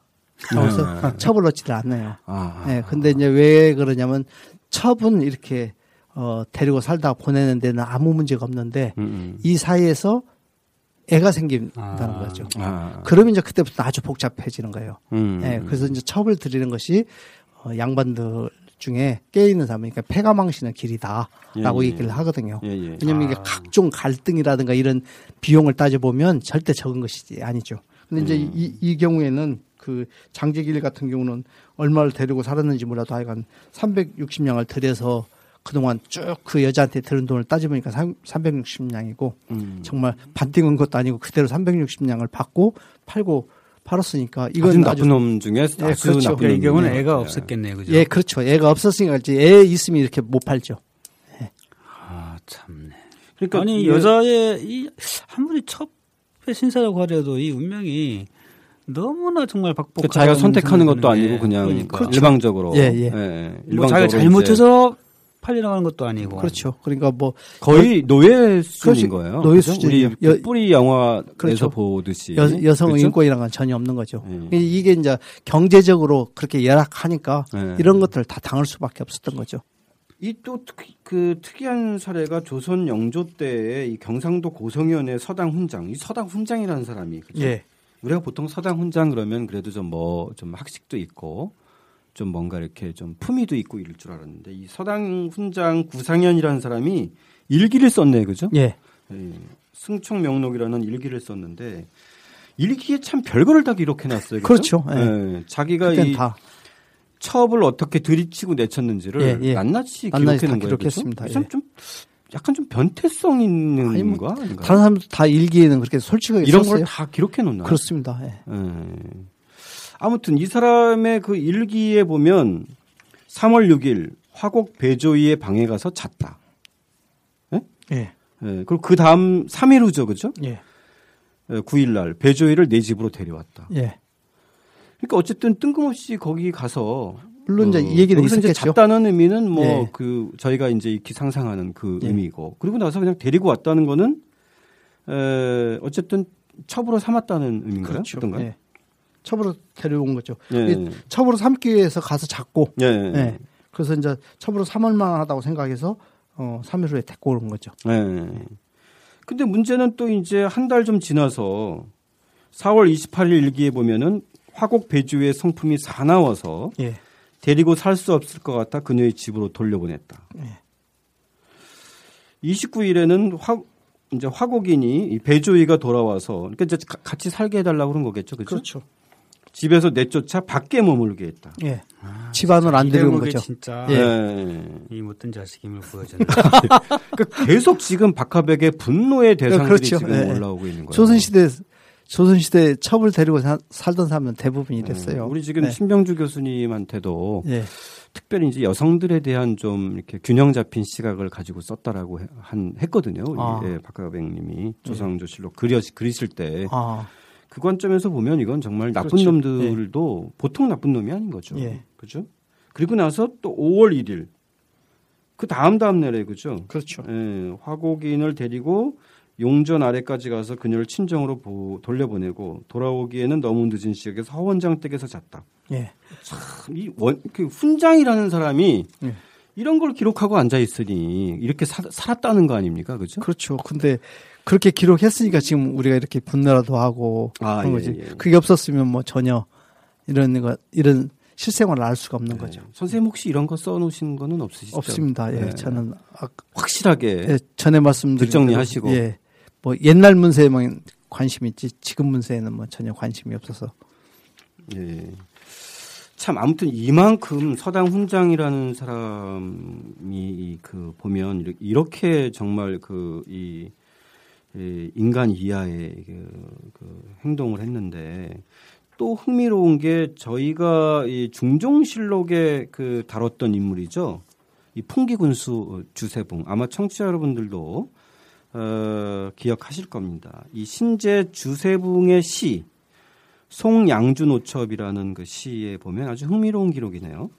그래서 네. 첩을 얻지를 않아요. 아. 예, 근데 이제 왜 그러냐면 첩은 이렇게 어, 데리고 살다가 보내는 데는 아무 문제가 없는데 음, 음. 이 사이에서 애가 생긴다는 아. 거죠. 아. 그러면 이제 그때부터 아주 복잡해지는 거예요. 음. 예, 그래서 이제 첩을 드리는 것이 어, 양반들 중에 깨 있는 사람, 그러니까 폐가 망신의 길이다라고 예, 예. 얘기를 하거든요. 예, 예. 왜냐하면 이게 각종 갈등이라든가 이런 비용을 따져보면 절대 적은 것이 아니죠. 근데 이제 음. 이, 이 경우에는 그 장재길 같은 경우는 얼마를 데리고 살았는지 몰라도 하여간 360냥을 들여서 그동안 쭉 그 여자한테 들은 돈을 따져보니까 360냥이고 음. 정말 반띵한 것도 아니고 그대로 360냥을 받고 팔고 팔았으니까 이건 나쁜 아주 놈 중에 아주 그렇죠. 나쁜 그러니까 이 경우는. 애가 예. 없었겠네요, 그죠? 예, 그렇죠. 애가 없었으니까 이제 애 있으면 이렇게 못 팔죠. 아 참네. 그러니까 아니 여자의 이 아무리 첩의 신사라고 하더라도 이 운명이 너무나 정말 그 박복하다. 자기가 선택하는 것도 아니고 그냥 그러니까. 일방적으로 예, 예. 뭐 자기가 일방적으로 잘못해서 팔려나가는 것도 아니고. 그렇죠. 그러니까 뭐 거의 노예 수준인. 거예요. 노예 그죠? 수준이죠. 우리 여- 뿌리 영화에서 그렇죠. 보듯이 여, 여성 그렇죠? 인권이라는 건 전혀 없는 거죠. 예. 이게 이제 경제적으로 그렇게 열악하니까 예. 이런 것들을 다 당할 수밖에 없었던 거죠. 이또그 특이한 사례가 조선 영조 때의 이 경상도 고성현의 서당 훈장, 이 서당 훈장이라는 사람이 그죠? 예. 우리가 보통 서당 훈장 그러면 그래도 좀 뭐 좀 학식도 있고 좀 뭔가 이렇게 좀 품위도 있고 이럴 줄 알았는데 이 서당 훈장 구상현이라는 사람이 일기를 썼네, 그죠? 예. 예, 승총 명록이라는 일기를 썼는데 일기에 참 별거를 다 기록해 놨어요. 그렇죠? 그렇죠. 예. 예, 자기가 이 다 첩을 어떻게 들이치고 내쳤는지를 예, 예. 낱낱이 기록해 놓은 다 거예요. 기록했습니다. 예. 좀 약간 좀 변태성 있는 아니, 뭐 거 아닌가요? 다른 사람도 다 일기에는 그렇게 솔직하게 이런. 걸 다 기록해 놓나? 그렇습니다. 예. 예. 아무튼 이 사람의 그 일기에 보면 3월 6일 화곡 배조이의 방에 가서 잤다. 예. 예. 그리고 그 다음 3일 후죠, 그죠? 예. 9일 날 배조이를 내 집으로 데려왔다. 예. 그러니까 어쨌든 뜬금없이 거기 가서 물론 이제 어, 이 얘기는 있었겠죠. 잤다는 의미는 뭐 예. 그 저희가 이제 익히 상상하는 그 예. 의미고 그리고 나서 그냥 데리고 왔다는 거는 에, 어쨌든 첩으로 삼았다는 의미인가요? 그렇죠. 어떤가요? 예. 첩으로 데려온 거죠. 예. 이 첩으로 삼기 위해서 가서 잤고 예. 예. 그래서 이제 첩으로 삼을 만하다고 생각해서 어 3일 후에 데리고 오는 거죠. 예. 근데 문제는 또 이제 한 달 좀 지나서 4월 28일 일기에 보면은 화곡 배주의 성품이 사나워서 예. 데리고 살 수 없을 것 같아 그녀의 집으로 돌려보냈다. 예. 29일에는 화 이제 화곡인이 이 배조이가 돌아와서 그러니까 이제 가- 같이 살게 해달라고 그런 거겠죠, 그렇죠? 그렇죠. 집에서 내쫓아 밖에 머물게 했다. 예. 집안을 안 이대목에 거죠. 진짜 예. 이 못된 자식임을 보여줬네. [laughs] 그러니까 계속 지금 박하백의 분노의 대상들이 그렇죠. 지금 예. 올라오고 있는 거예요. 조선시대 조선시대 첩을 데리고 사- 살던 사람은 대부분 이랬어요. 음, 우리 지금 네. 신병주 교수님한테도 예. 특별히 이제 여성들에 대한 좀 이렇게 균형 잡힌 시각을 가지고 썼다라고 해- 한 했거든요. 아. 예, 박가백님이 조선조실록 그려 그리실 때 아, 그 관점에서 보면 이건 정말 나쁜 그렇죠. 놈들도 보통 나쁜 놈이 아닌 거죠. 예. 그죠? 그리고 나서 또 5월 1일 그 다음 다음 날에 그죠? 그렇죠. 예, 화곡인을 데리고 용전 아래까지 가서 그녀를 친정으로 보- 돌려보내고 돌아오기에는 너무 늦은 시각에 서원장 댁에서 잤다. 예. 이 원, 그 훈장이라는 사람이 예. 이런 걸 기록하고 앉아 있으니 이렇게 사- 살았다는 거 아닙니까? 그죠? 그렇죠. 근데 그렇게 기록했으니까 지금 우리가 이렇게 분노라도 하고 아, 그런 예, 거지. 예. 그게 없었으면 뭐 전혀 이런 거 이런 실생활을 알 수가 없는 거죠. 네. 선생님 혹시 이런 거 써놓으신 거는 없으시죠? 없습니다. 예, 네. 저는 아, 확실하게 예, 전에 말씀드린 뒷정리하시고. 대로, 예, 뭐 옛날 문서에만 관심이 있지 지금 문서에는 뭐 전혀 관심이 없어서 예. 참 아무튼 이만큼 서당 훈장이라는 사람이 그 보면 이렇게 정말 그이 인간 이하의 그, 그 행동을 했는데 또 흥미로운 게 저희가 이 중종실록에 그 다뤘던 인물이죠. 이 풍기군수 주세봉 아마 청취자 여러분들도 어, 기억하실 겁니다. 이 신제 주세붕의 시 송양주 노첩이라는 그 시에 보면 아주 흥미로운 기록이네요.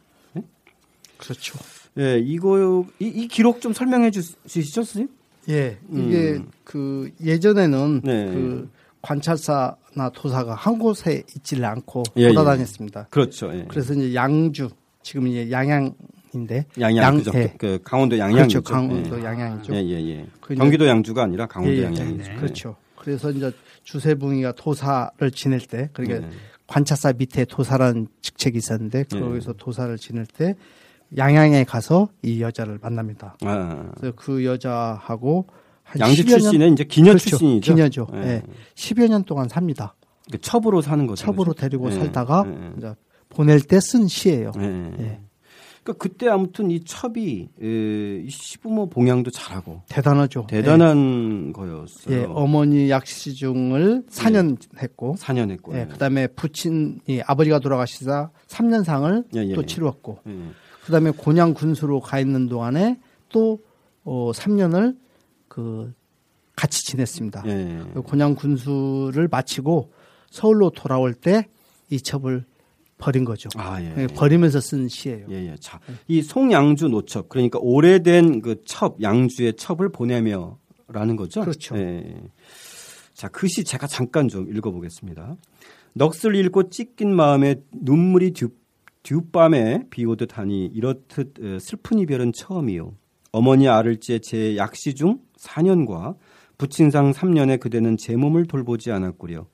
그렇죠. 예, 이거 이, 이 기록 좀 설명해 주- 주시죠, 선생님? 예, 이게 음. 그 예전에는 네. 그 관찰사나 도사가 한 곳에 있지를 않고 예, 돌아다녔습니다. 그렇죠. 예. 그래서 이제 양주 지금 이제 양양 인데 양양 양- 그죠? 예. 그 강원도 양양이죠. 그렇죠. 강원도 양양이죠. 예, 예, 예. 그 경기도 양주가 아니라 강원도 예, 예, 양양이죠. 예. 그렇죠. 그래서 이제 주세붕이가 도사를 지낼 때 그러니까 예. 관찰사 밑에 도사라는 직책이 있었는데 예. 거기서 도사를 지낼 때 양양에 가서 이 여자를 만납니다. 아, 그래서 그 여자하고 한 양주 10여 년- 출신의 이제 기녀 그렇죠. 출신이죠. 기녀죠. 예. 예. 10여 년 동안 삽니다. 그 첩으로 사는 거죠. 첩으로? 데리고 예. 살다가 예. 이제 보낼 때 쓴 시예요. 예. 예. 그러니까 그때 아무튼 이 첩이 에, 이 시부모 봉양도 잘하고 대단하죠. 대단한 거였어요. 예, 예, 어머니 약시중을 4년 했고, 4년 했고. 예, 그다음에 부친 이 아버지가 돌아가시자 3년상을 예, 예, 또 예. 치루었고, 예. 그다음에 곤양 군수로 가 있는 동안에 또 어, 3년을 그 같이 지냈습니다. 예. 그 곤양 군수를 마치고 서울로 돌아올 때 이 첩을 버린 거죠. 아, 예. 예, 버리면서 쓴 시예요. 예, 예. 자, 이 송양주 노첩 그러니까 오래된 그 첩, 양주의 첩을 보내며라는 거죠. 그렇죠. 예. 자, 그 시 제가 잠깐 좀 읽어보겠습니다. 넋을 잃고 찢긴 마음에 눈물이 듀, 듀밤에 비오듯 하니 이렇듯 어, 슬픈 이별은 처음이요. 어머니 아를지에 제 약시 중 4년과 부친상 3년에 그대는 제 몸을 돌보지 않았구려.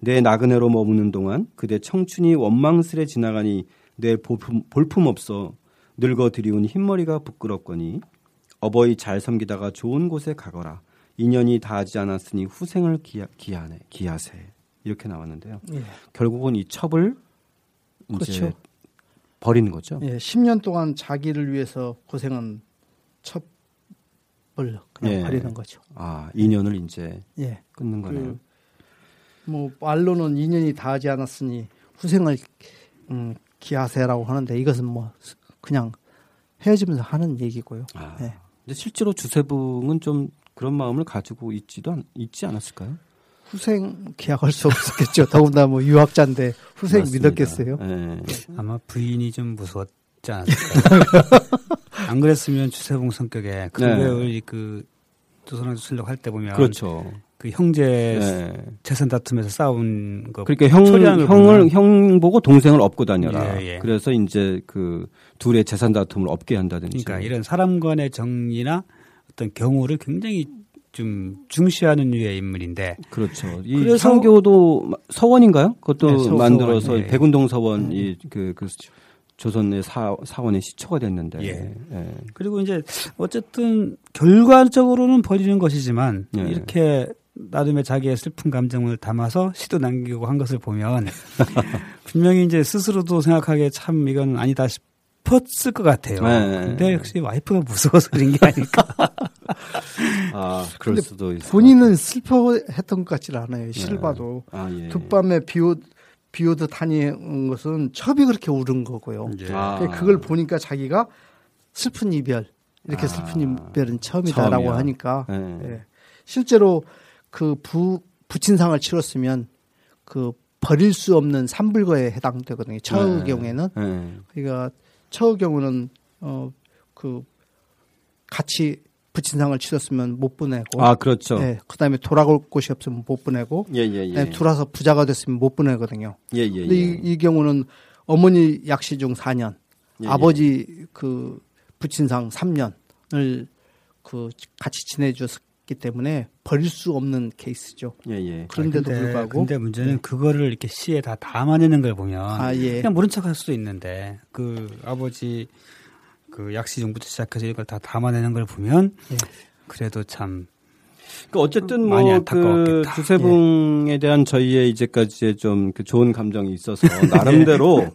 내 나그네로 머무는 동안 그대 청춘이 원망스레 지나가니 내 볼품, 볼품 없어 늙어 드리운 흰머리가 부끄럽거니 어버이 잘 섬기다가 좋은 곳에 가거라. 인연이 다하지 않았으니 후생을 기하, 기하네, 기하세. 이렇게 나왔는데요. 예. 결국은 이 첩을 이제 그렇죠. 버리는 거죠. 예, 10년 동안 자기를 위해서 고생한 첩을 그냥 예. 버리는 거죠. 아, 인연을 이제 예. 끊는 거네요. 그, 뭐 말로는 인연이 다하지 않았으니 후생을 음, 기하세라고 하는데 이것은 뭐 그냥 헤어지면서 하는 얘기고요. 아, 예. 근데 실제로 주세붕은 좀 그런 마음을 가지고 있지도 않, 있지 않았을까요? 후생 기약할 수 없었겠죠. 더군다나 뭐 유학자인데 후생 맞습니다. 믿었겠어요. 예. 아마 부인이 좀 무서웠지 않았을까요? [laughs] 안 그랬으면 주세봉 성격에 네. 그걸 그 조선왕조 실록 할때 보면 그렇죠. 그 형제 네. 재산 다툼에서 싸운 거 그러니까 형, 형을 보면 형 보고 동생을 업고 다녀라. 예, 예. 그래서 이제 그 둘의 재산 다툼을 없게 한다든지. 그러니까 이런 사람 간의 정리나 어떤 경우를 굉장히 좀 중시하는 유의 인물인데 그렇죠. 이 상교도 서원인가요? 그것도 네, 서- 만들어서 서원, 예. 백운동 서원 이그 그 조선의 사, 사원의 시초가 됐는데. 예. 예. 그리고 이제 어쨌든 결과적으로는 버리는 것이지만 예. 이렇게 나름의 자기의 슬픈 감정을 담아서 시도 남기고 한 것을 보면 [laughs] 분명히 이제 스스로도 생각하기에 참 이건 아니다 싶었을 것 같아요. 네. 근데 역시 와이프가 무서워서 그런 게 아닐까. [laughs] 아, 그럴 수도 있어요. 본인은 슬퍼했던 것 같지는 않아요. 실봐도 아, 예. 두 밤에 비오 비오듯 하는 것은 첩이 그렇게 울은 거고요. 예. 아. 그걸 보니까 자기가 슬픈 이별 이렇게 아. 슬픈 이별은 처음이다라고 처음이야. 하니까 네. 예. 실제로 그 부, 부친상을 치렀으면 그 버릴 수 없는 삼불거에 해당되거든요. 처의 네. 경우에는 네. 그러니까 처의 경우는 어 그 같이 부친상을 치렀으면 못 보내고 아 그렇죠. 예, 그다음에 돌아올 곳이 없으면 못 보내고 예 예예. 예, 둘아서 부자가 됐으면 못 보내거든요. 예 예. 근데 이, 이 경우는 어머니 약시 중 4년, 예, 아버지 그 부친상 3년을 그 같이 지내 줬기 때문에 버릴 수 없는 케이스죠. 예 예. 그런데도 근데, 불구하고 근데 문제는 그거를 이렇게 시에 다 담아내는 걸 보면 아 예, 그냥 모른 척할 수도 있는데 그 아버지 그 약시중부터 시작해서 이걸 다 담아내는 걸 보면 예. 그래도 참 그 어쨌든 많이 뭐그 안타까웠겠다. 주세붕에 대한 저희의 이제까지의 좀 그 좋은 감정이 있어서 [laughs] 나름대로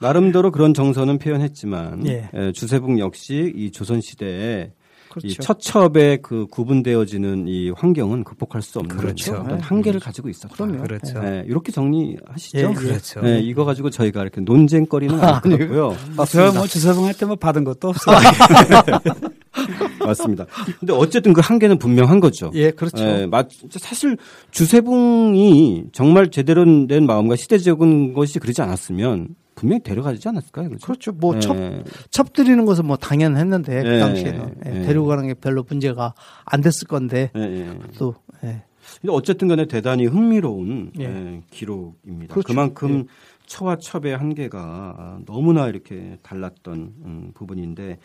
나름대로 그런 정서는 표현했지만 예. 예, 주세붕 역시 이 조선 시대에 이 그렇죠. 처첩에 그 구분되어지는 이 환경은 극복할 수 없는 그렇죠. 어떤 네. 한계를 가지고 있었다. 그럼요. 그렇죠. 예, 이렇게 정리하시죠. 예, 그렇죠. 예, 이거 가지고 저희가 이렇게 논쟁거리는 아니고요. 저뭐 주서봉 할 때 뭐 받은 것도 없어. [laughs] 맞습니다. 근데 어쨌든 그 한계는 분명한 거죠. 예, 그렇죠. 예, 맞, 사실 주세붕이 정말 제대로 된 마음과 시대적인 것이 그러지 않았으면 분명히 데려가지 않았을까요? 그렇죠? 그렇죠. 뭐 예. 첩, 첩 드리는 것은 뭐 당연했는데 그 예, 당시에는 예, 예. 데리고 가는 게 별로 문제가 안 됐을 건데 예, 예. 또 예. 근데 어쨌든 간에 대단히 흥미로운 예. 예, 기록입니다. 그렇죠. 그만큼 처와 첩의 한계가 너무나 이렇게 달랐던 음, 부분인데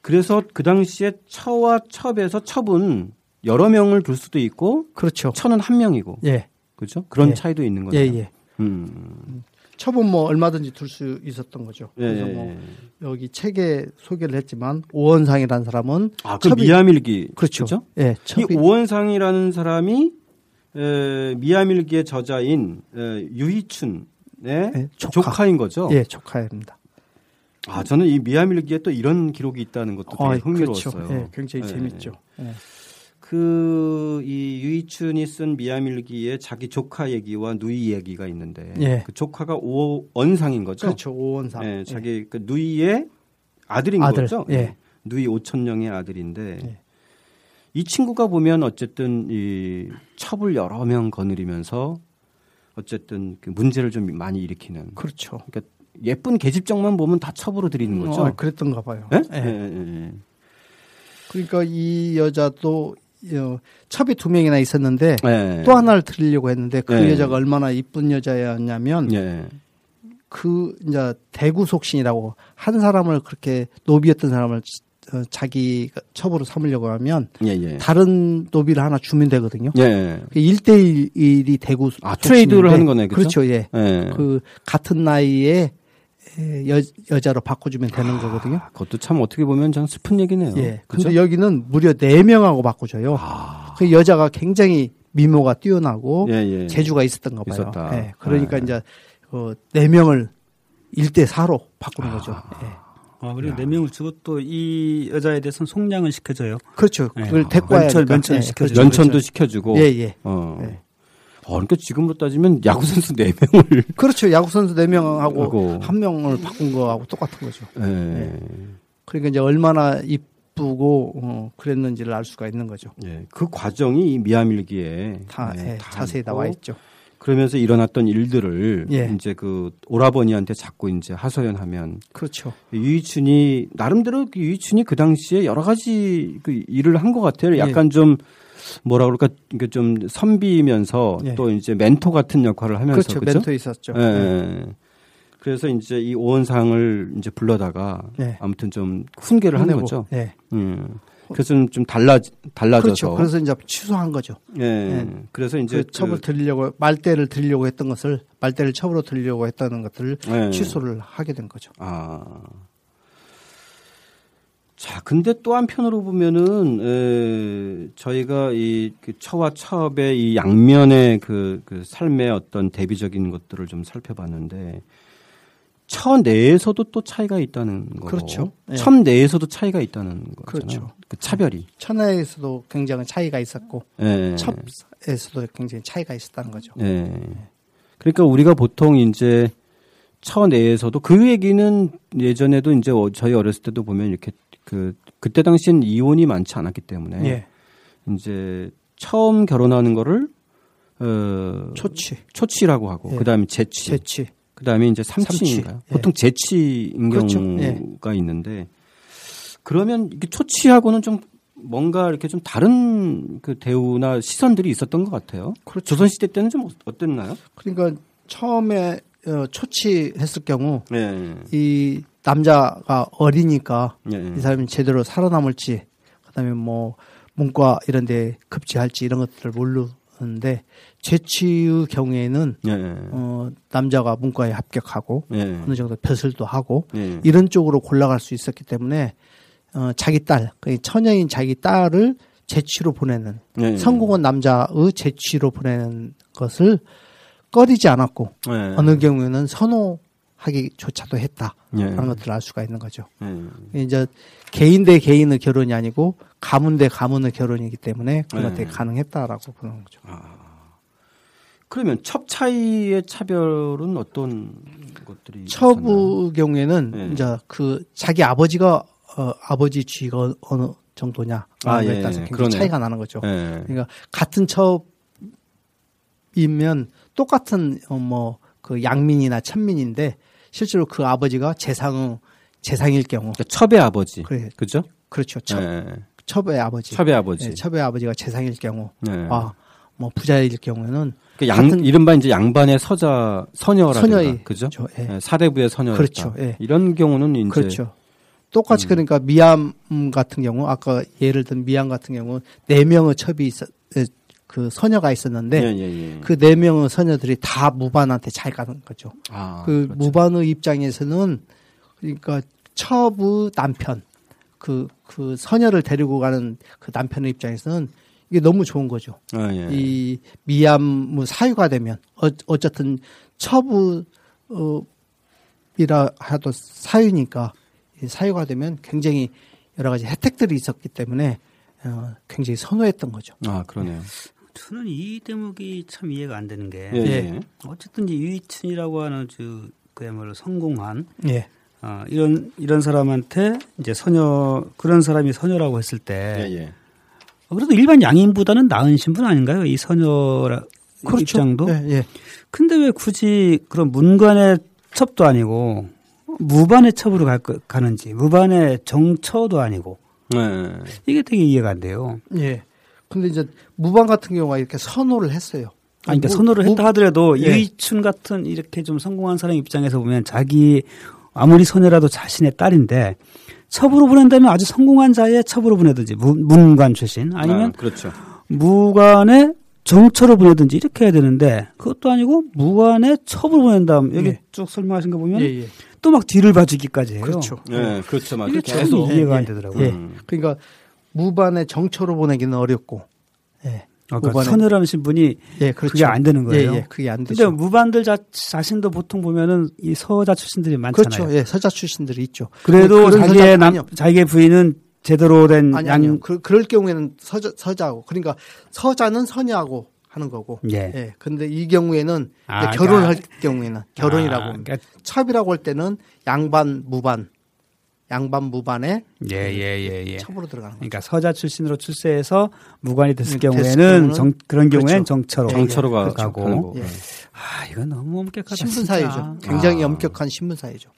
그래서 그 당시에 처와 첩에서 첩은 여러 명을 둘 수도 있고 그렇죠. 처는 한 명이고 예. 그렇죠? 그런 예. 차이도 있는 예, 거죠. 예. 음. 첩은 뭐 얼마든지 둘 수 있었던 거죠. 예, 그래서 예, 뭐 예. 여기 책에 소개를 했지만 오원상이라는 사람은 아, 그 미야밀기 그렇죠. 그렇죠? 예, 이 첩이 오원상이라는 사람이 에, 미야밀기의 저자인 에, 유희춘의 예, 조카. 인 거죠. 예, 조카입니다. 아 저는 이 미야밀기에 또 이런 기록이 있다는 것도 되게 아, 흥미로웠어요. 그렇죠. 예, 굉장히 예. 재밌죠. 예. 그 이 유희춘이 쓴 미야밀기에 자기 조카 얘기와 누이 얘기가 있는데 예. 그 조카가 오원상인 거죠. 그렇죠. 오원상. 예, 자기 그 누이의 아들인 아들, 거죠. 예. 누이 오천령의 아들인데 예. 이 친구가 보면 어쨌든 이 첩을 여러 명 거느리면서 어쨌든 그 문제를 좀 많이 일으키는. 그렇죠. 그러니까 예쁜 계집정만 보면 다 첩으로 들이는 거죠. 어, 그랬던가 봐요. 예? 예. 예, 예, 예. 그러니까 이 여자도 어, 첩이 두 명이나 있었는데 예. 또 하나를 드리려고 했는데 그 예. 여자가 얼마나 이쁜 여자였냐면 예. 그 이제 대구 속신이라고 한 사람을 그렇게 노비였던 사람을 어, 자기 첩으로 삼으려고 하면 예, 예. 다른 노비를 하나 주면 되거든요. 예. 그 1대1이 대구 아, 트레이드를 하는 거네, 그죠? 그렇죠. 예. 예. 그 같은 나이에 에, 여, 여자로 바꿔주면 되는 거거든요. 아, 그것도 참 어떻게 보면 전 슬픈 얘기네요. 예. 그죠? 근데 여기는 무려 네명하고 바꿔줘요. 아. 그 여자가 굉장히 미모가 뛰어나고 예, 예. 재주가 있었던가 봐요. 있었다. 예. 그러니까 예. 이제 어, 네 명을 1대 4로 바꾸는 거죠. 아. 예. 아, 그리고 네 명을 주고 또 이 여자에 대해서는 송량을 시켜줘요. 그렇죠. 예. 그걸 데리고 와야 면천. 면천 예. 그렇죠. 연천도 시켜주고. 예, 예. 어. 예. 어, 그러니까 지금으로 따지면 야구 선수 네 명을. [laughs] 그렇죠. 야구 선수 네 명하고 하고. 한 명을 바꾼 거하고 똑같은 거죠. 예. 그러니까 이제 얼마나 이쁘고 어, 그랬는지를 알 수가 있는 거죠. 예. 그 과정이 이 미아밀기에 다, 예, 예, 다 자세히 있고 나와 있죠. 그러면서 일어났던 일들을 예. 이제 그 오라버니한테 자꾸 이제 하소연하면 그렇죠. 유이춘이 나름대로 그 유이춘이 그 당시에 여러 가지 그 일을 한 것 같아요. 예. 약간 좀 뭐라 그럴까 그좀 선비면서 예. 또 이제 멘토 같은 역할을 하면서 그렇죠. 그죠? 멘토 있었죠. 예. 예. 그래서 이제 이 오원상을 이제 불러다가 예. 아무튼 좀 훈계를 하는. 거죠. 예. 음. 그래서 좀, 좀 달라 달라져서 그렇죠. 그래서 이제 취소한 거죠. 예. 예. 그래서 이제 그 첩을 드리려고 말대를 드리려고 했던 것을 말대를 첩으로 드리려고 했다는 것들을 예. 취소를 하게 된 거죠. 아. 자, 근데 또 한편으로 보면은, 에, 저희가 이 그 처와 첩의 이 양면의 그, 그 삶의 어떤 대비적인 것들을 좀 살펴봤는데, 처 내에서도 또 차이가 있다는 거고, 그렇죠. 예. 첩 내에서도 차이가 있다는 거잖아요. 그렇죠. 그 차별이. 천하에서도 굉장히 차이가 있었고 예. 첩에서도 굉장히 차이가 있었다는 거죠. 예. 그러니까 우리가 보통 이제 처 내에서도 그 얘기는 예전에도 이제 어- 저희 어렸을 때도 보면 이렇게 그 그때 당시엔 이혼이 많지 않았기 때문에 예. 이제 처음 결혼하는 거를 어 초치, 초치라고 하고 예. 그다음에 제치, 재치. 그다음에 이제 삼치인가요? 삼치. 예. 보통 제치인 그렇죠. 경우가 있는데 그러면 이게 초치하고는 좀 뭔가 이렇게 좀 다른 그 대우나 시선들이 있었던 것 같아요. 그렇죠. 조선 시대 때는 좀 어땠나요? 그러니까 처음에 어, 초치했을 경우 네. 이 남자가 어리니까 예, 이 사람이 제대로 살아남을지 그다음에 뭐 문과 이런 데 급제할지 이런 것들을 모르는데 재치의 경우에는 예, 예. 어 남자가 문과에 합격하고 예. 어느 정도 벼슬도 하고 예. 이런 쪽으로 골라갈 수 있었기 때문에 어 자기 딸, 그 처녀인 자기 딸을 재취로 보내는 예. 성공한 남자의 재취로 보내는 것을 꺼리지 않았고 예. 어느 경우에는 선호 하기조차도 했다. 예. 라는 것들을 알 수가 있는 거죠. 예. 이제 개인 대 개인의 결혼이 아니고 가문 대 가문의 결혼이기 때문에 그런 네. 것들이 가능했다라고 보는 거죠. 그러면 첩 차이의 차별은 어떤 것들이? 처부 경우에는 네. 이제 그 자기 아버지가 어, 아버지 쥐가 어느 정도냐 아, 예, 따라서 예. 굉장히 그러네요. 차이가 나는 거죠. 예. 그러니까 같은 첩이면 똑같은 어, 뭐그 양민이나 천민인데 실제로 그 아버지가 재상 재상일 경우 그러니까 첩의 아버지. 그래 그죠? 그렇죠 첩 예. 첩의 아버지 첩의 아버지. 예, 첩의 아버지가 재상일 경우 예. 아뭐 부자일 경우에는 그 양, 같은- 이른바 이제 양반의 서자 서녀라든가 서녀의 그죠? 그렇죠. 예. 예, 사대부의 서녀였다. 그렇죠. 예. 이런 경우는 이제 그렇죠. 똑같이 그러니까 미암 같은 경우 아까 예를 든 미암 같은 경우 네 명의 첩이 에, 그 서녀가 있었는데 예, 예, 예. 그네 명의 서녀들이 다 무반한테 잘 가는 거죠. 아, 그 그렇죠. 무반의 입장에서는 그러니까 첩의 남편 그그 서녀를 데리고 가는 그 남편의 입장에서는 이게 너무 좋은 거죠. 아, 예. 이 미암 사유가 되면 어, 어쨌든 첩의 어, 이라 하도 사유니까 이 사유가 되면 굉장히 여러 가지 혜택들이 있었기 때문에 어, 굉장히 선호했던 거죠. 아, 그러네요. 저는 이 대목이 참 이해가 안 되는 게 예, 예. 어쨌든 이제 유이춘이라고 하는 저 그야말로 성공한 예, 어, 이런 이런 사람한테 이제 서녀 그런 사람이 서녀라고 했을 때 예, 예. 어, 그래도 일반 양인보다는 나은 신분 아닌가요? 이 서녀라 입장도. 예, 예. 근데 왜 굳이 그런 문관의 첩도 아니고 무반의 첩으로 갈, 거- 가는지 무반의 정처도 아니고 예. 이게 되게 이해가 안 돼요. 예. 근데 이제 무반 같은 경우가 이렇게 선호를 했어요. 아니, 그러니까 무- 선호를 무- 했다 하더라도 예. 유이춘 같은 이렇게 좀 성공한 사람 입장에서 보면 자기 아무리 소녀라도 자신의 딸인데 첩으로 보낸다면 아주 성공한 자의 첩으로 보내든지 문- 문관 출신 아니면 아, 그렇죠. 무관의 정처로 보내든지 이렇게 해야 되는데 그것도 아니고 무관의 첩으로 보낸다면 여기 예. 쭉 설명하신 거 보면 예, 예. 또막 뒤를 봐주기까지 해요. 그렇죠. 예, 그렇죠. 맞아요. 이게 참 계속 이해가 예, 안 예. 되더라고요. 예. 음. 그러니까 무반의 정처로 보내기는 어렵고. 예. 아, 그러니까 무반의- 서녀라는 신분이 예, 그렇죠. 그게 안 되는 거예요. 예, 예. 그게 안 근데 되죠. 무반들 자, 자신도 보통 보면은 이 서자 출신들이 많잖아요. 그렇죠. 예, 서자 출신들이 있죠. 그래도 그런 자기의 남, 아니요. 자기의 부인은 제대로 된 아니, 양, 아니요. 그, 그럴 경우에는 서자, 서자하고. 그러니까 서자는 서녀하고 하는 거고. 예. 예. 근데 이 경우에는 아, 이제 결혼을 그러니까- 할 경우에는 결혼이라고. 아. 그러니까 첩이라고 할 때는 양반, 무반. 양반, 무반에 예, 예, 예, 예. 첩으로 들어가는 거죠. 그러니까 서자 출신으로 출세해서 무관이 됐을 음, 됐을 경우에는 정, 그런 경우에는 그렇죠. 정처로 정처로 가, 가고. 가는 거. 예. 아, 이건 너무 엄격하다. 신분사회죠. 진짜. 굉장히 아. 엄격한 신분사회죠.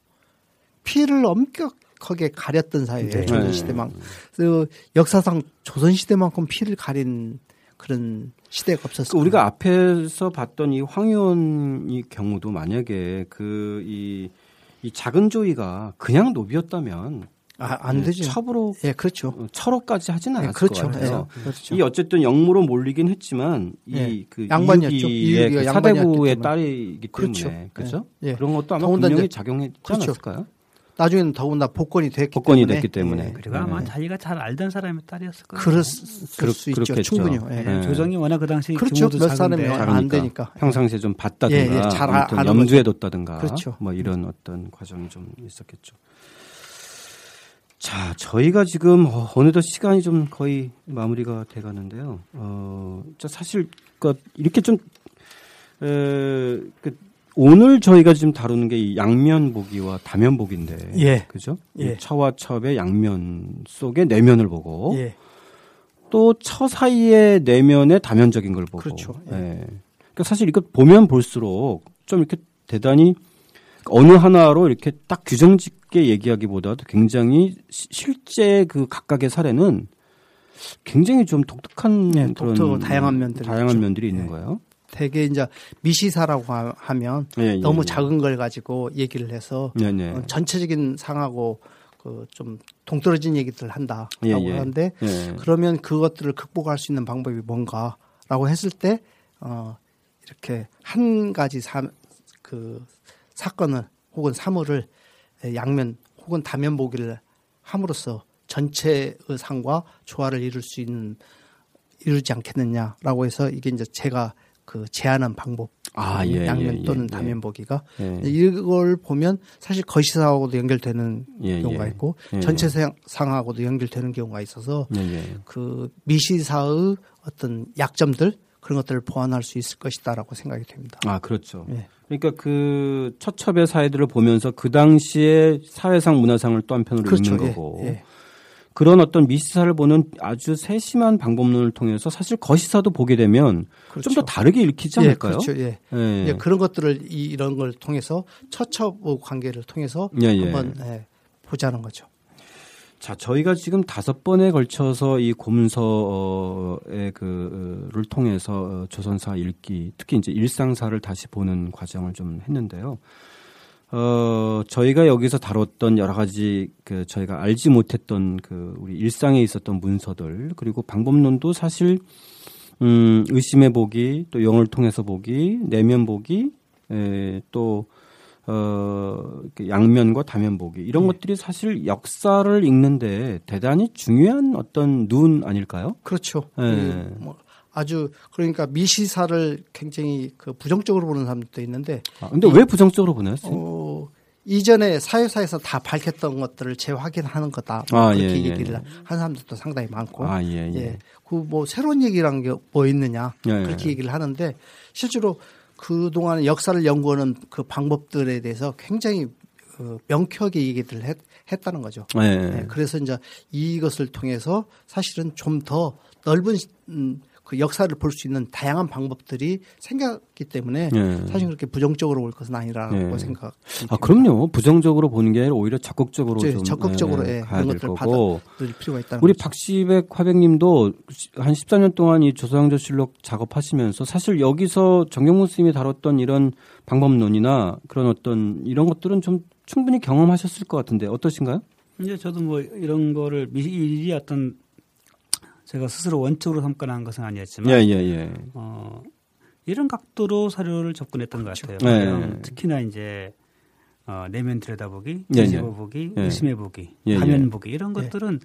피를 엄격하게 가렸던 사회예요. 네. 조선시대만. 그 역사상 조선시대만큼 피를 가린 그런 시대가 그 없었어요. 우리가 앞에서 봤던 이 황희원이 경우도 만약에 그이 이 작은 조이가 그냥 노비였다면 아, 안 예, 되죠. 첩으로 예, 그렇죠. 어, 철호까지 하진 예, 않았을 그렇죠. 것 같아요. 예, 그렇죠. 이 어쨌든 영무로 몰리긴 했지만 예. 이그 양반이었죠. 이유기가 그 사대부의. 딸이기 때문에 그렇죠. 그렇죠. 예. 예. 그런 것도 아마 분명히 작용했지 그렇죠. 않았을까요? 나중에는 더군다나 복권이 됐기 복권이 때문에 됐기 때문에. 예, 그리고 아마 네. 자기가 잘 알던 사람의 딸이었을 거예요. 그럴 그렇- 수 있죠. 그렇겠죠. 충분히요. 예. 네. 조정이 워낙 그 당시 그렇죠. 규모도 몇 사람이. 안. 되니까. 평상시에 좀 봤다든가 예, 예, 잘 아- 아무튼 아는 염두에 뒀다든가 그렇죠. 뭐 이런 어떤 과정이 좀 있었겠죠. 자, 저희가 지금 어, 어느덧 시간이 좀 거의 마무리가 돼 가는데요. 어, 저 사실 그 이렇게 좀 에, 그 오늘 저희가 지금 다루는 게 이 양면 보기와 다면 보기인데, 예. 그죠? 예. 이 처와 첩의 양면 속의 내면을 보고, 예. 또처 사이의 내면의 다면적인 걸 보고, 그렇죠. 예. 예. 그러니까 사실 이거 보면 볼수록 좀 이렇게 대단히 어느 하나로 이렇게 딱 규정짓게 얘기하기보다도 굉장히 시- 실제 그 각각의 사례는 굉장히 좀 독특한 네, 그런 다양한 면들이 다양한 있죠. 면들이 있는 예. 거예요. 대개 이제 미시사라고 하- 하면 예, 예, 너무 예. 작은 걸 가지고 얘기를 해서 네, 네. 어, 전체적인 상하고 그좀 동떨어진 얘기들을 한다라고 예, 예. 하는데 예. 그러면 그것들을 극복할 수 있는 방법이 뭔가라고 했을 때 어, 이렇게 한 가지 사, 그 사건을 혹은 사물을 양면 혹은 다면 보기를 함으로써 전체의 상과 조화를 이룰 수 있는 이루지 않겠느냐라고 해서 이게 이제 제가 그 제안한 방법 아, 예, 양면 예, 또는 예, 다면 보기가 예. 이걸 보면 사실 거시사하고도 연결되는 예, 경우가 예. 있고 예, 전체 상하고도 연결되는 경우가 있어서 예, 예. 그 미시사의 어떤 약점들 그런 것들을 보완할 수 있을 것이다라고 생각이 됩니다. 아, 그렇죠. 예. 그러니까 그 처첩의 사회들을 보면서 그 당시에 사회상 문화상을 또 한편으로 그렇죠. 읽는 예, 거고 예. 그런 어떤 미시사를 보는 아주 세심한 방법론을 통해서 사실 거시사도 보게 되면 그렇죠. 좀더 다르게 읽히지 예, 않을까요? 그렇죠. 예. 예. 예, 그런 것들을 이, 이런 걸 통해서 처첩의 관계를 통해서 예, 예. 한번 예, 보자는 거죠. 자, 저희가 지금 다섯 번에 걸쳐서 이 고문서의 그를 통해서 어, 조선사 읽기, 특히 이제 일상사를 다시 보는 과정을 좀 했는데요. 어, 저희가 여기서 다뤘던 여러 가지 그 저희가 알지 못했던 그 우리 일상에 있었던 문서들 그리고 방법론도 사실 음, 의심해 보기, 또 영을 통해서 보기, 내면 보기, 에, 또 어, 그 양면과 다면 보기 이런 예. 것들이 사실 역사를 읽는데 대단히 중요한 어떤 눈 아닐까요? 그렇죠. 예. 그뭐 아주 그러니까 미시사를 굉장히 그 부정적으로 보는 사람들도 있는데 아, 근데 왜 부정적으로 보나요? 어, 이전에 사회사에서 다 밝혔던 것들을 재확인하는 거다. 뭐 아, 그렇게 예, 예, 얘기를 예. 하는 사람들도 상당히 많고. 아, 예, 예. 그뭐 새로운 얘기란 게 뭐 있느냐. 예, 그렇게 예. 얘기를 하는데 실제로 그 동안 역사를 연구하는 그 방법들에 대해서 굉장히 어, 명쾌하게 얘기를 했, 했다는 거죠. 예. 네, 그래서 이제 이것을 통해서 사실은 좀 더 넓은 음, 그 역사를 볼 수 있는 다양한 방법들이 생겼기 때문에 예. 사실 그렇게 부정적으로 볼 것은 아니라고 예. 생각. 아, 그럼요. 부정적으로 보는 게 아니라 오히려 적극적으로 그렇죠. 좀 적극적으로 예, 예, 가야 그런 거고. 받아들일 필요가 있다는 우리 거죠. 박시백 화백님도 한 14년 동안 이 조선왕조실록 작업하시면서 사실 여기서 정경문 스님이 다뤘던 이런 방법론이나 그런 어떤 이런 것들은 좀 충분히 경험하셨을 것 같은데 어떠신가요? 이제 저도 뭐 이런 거를 미리 어떤 제가 스스로 원칙으로 삼거나 한 것은 아니었지만 예, 예, 예. 어, 이런 각도로 사료를 접근했던 것 같아요. 네. 왜냐하면 특히나 이제 어, 내면 들여다보기, 예, 뒤집어 보기, 예. 의심해 보기, 예, 화면 예. 보기 이런 예. 것들은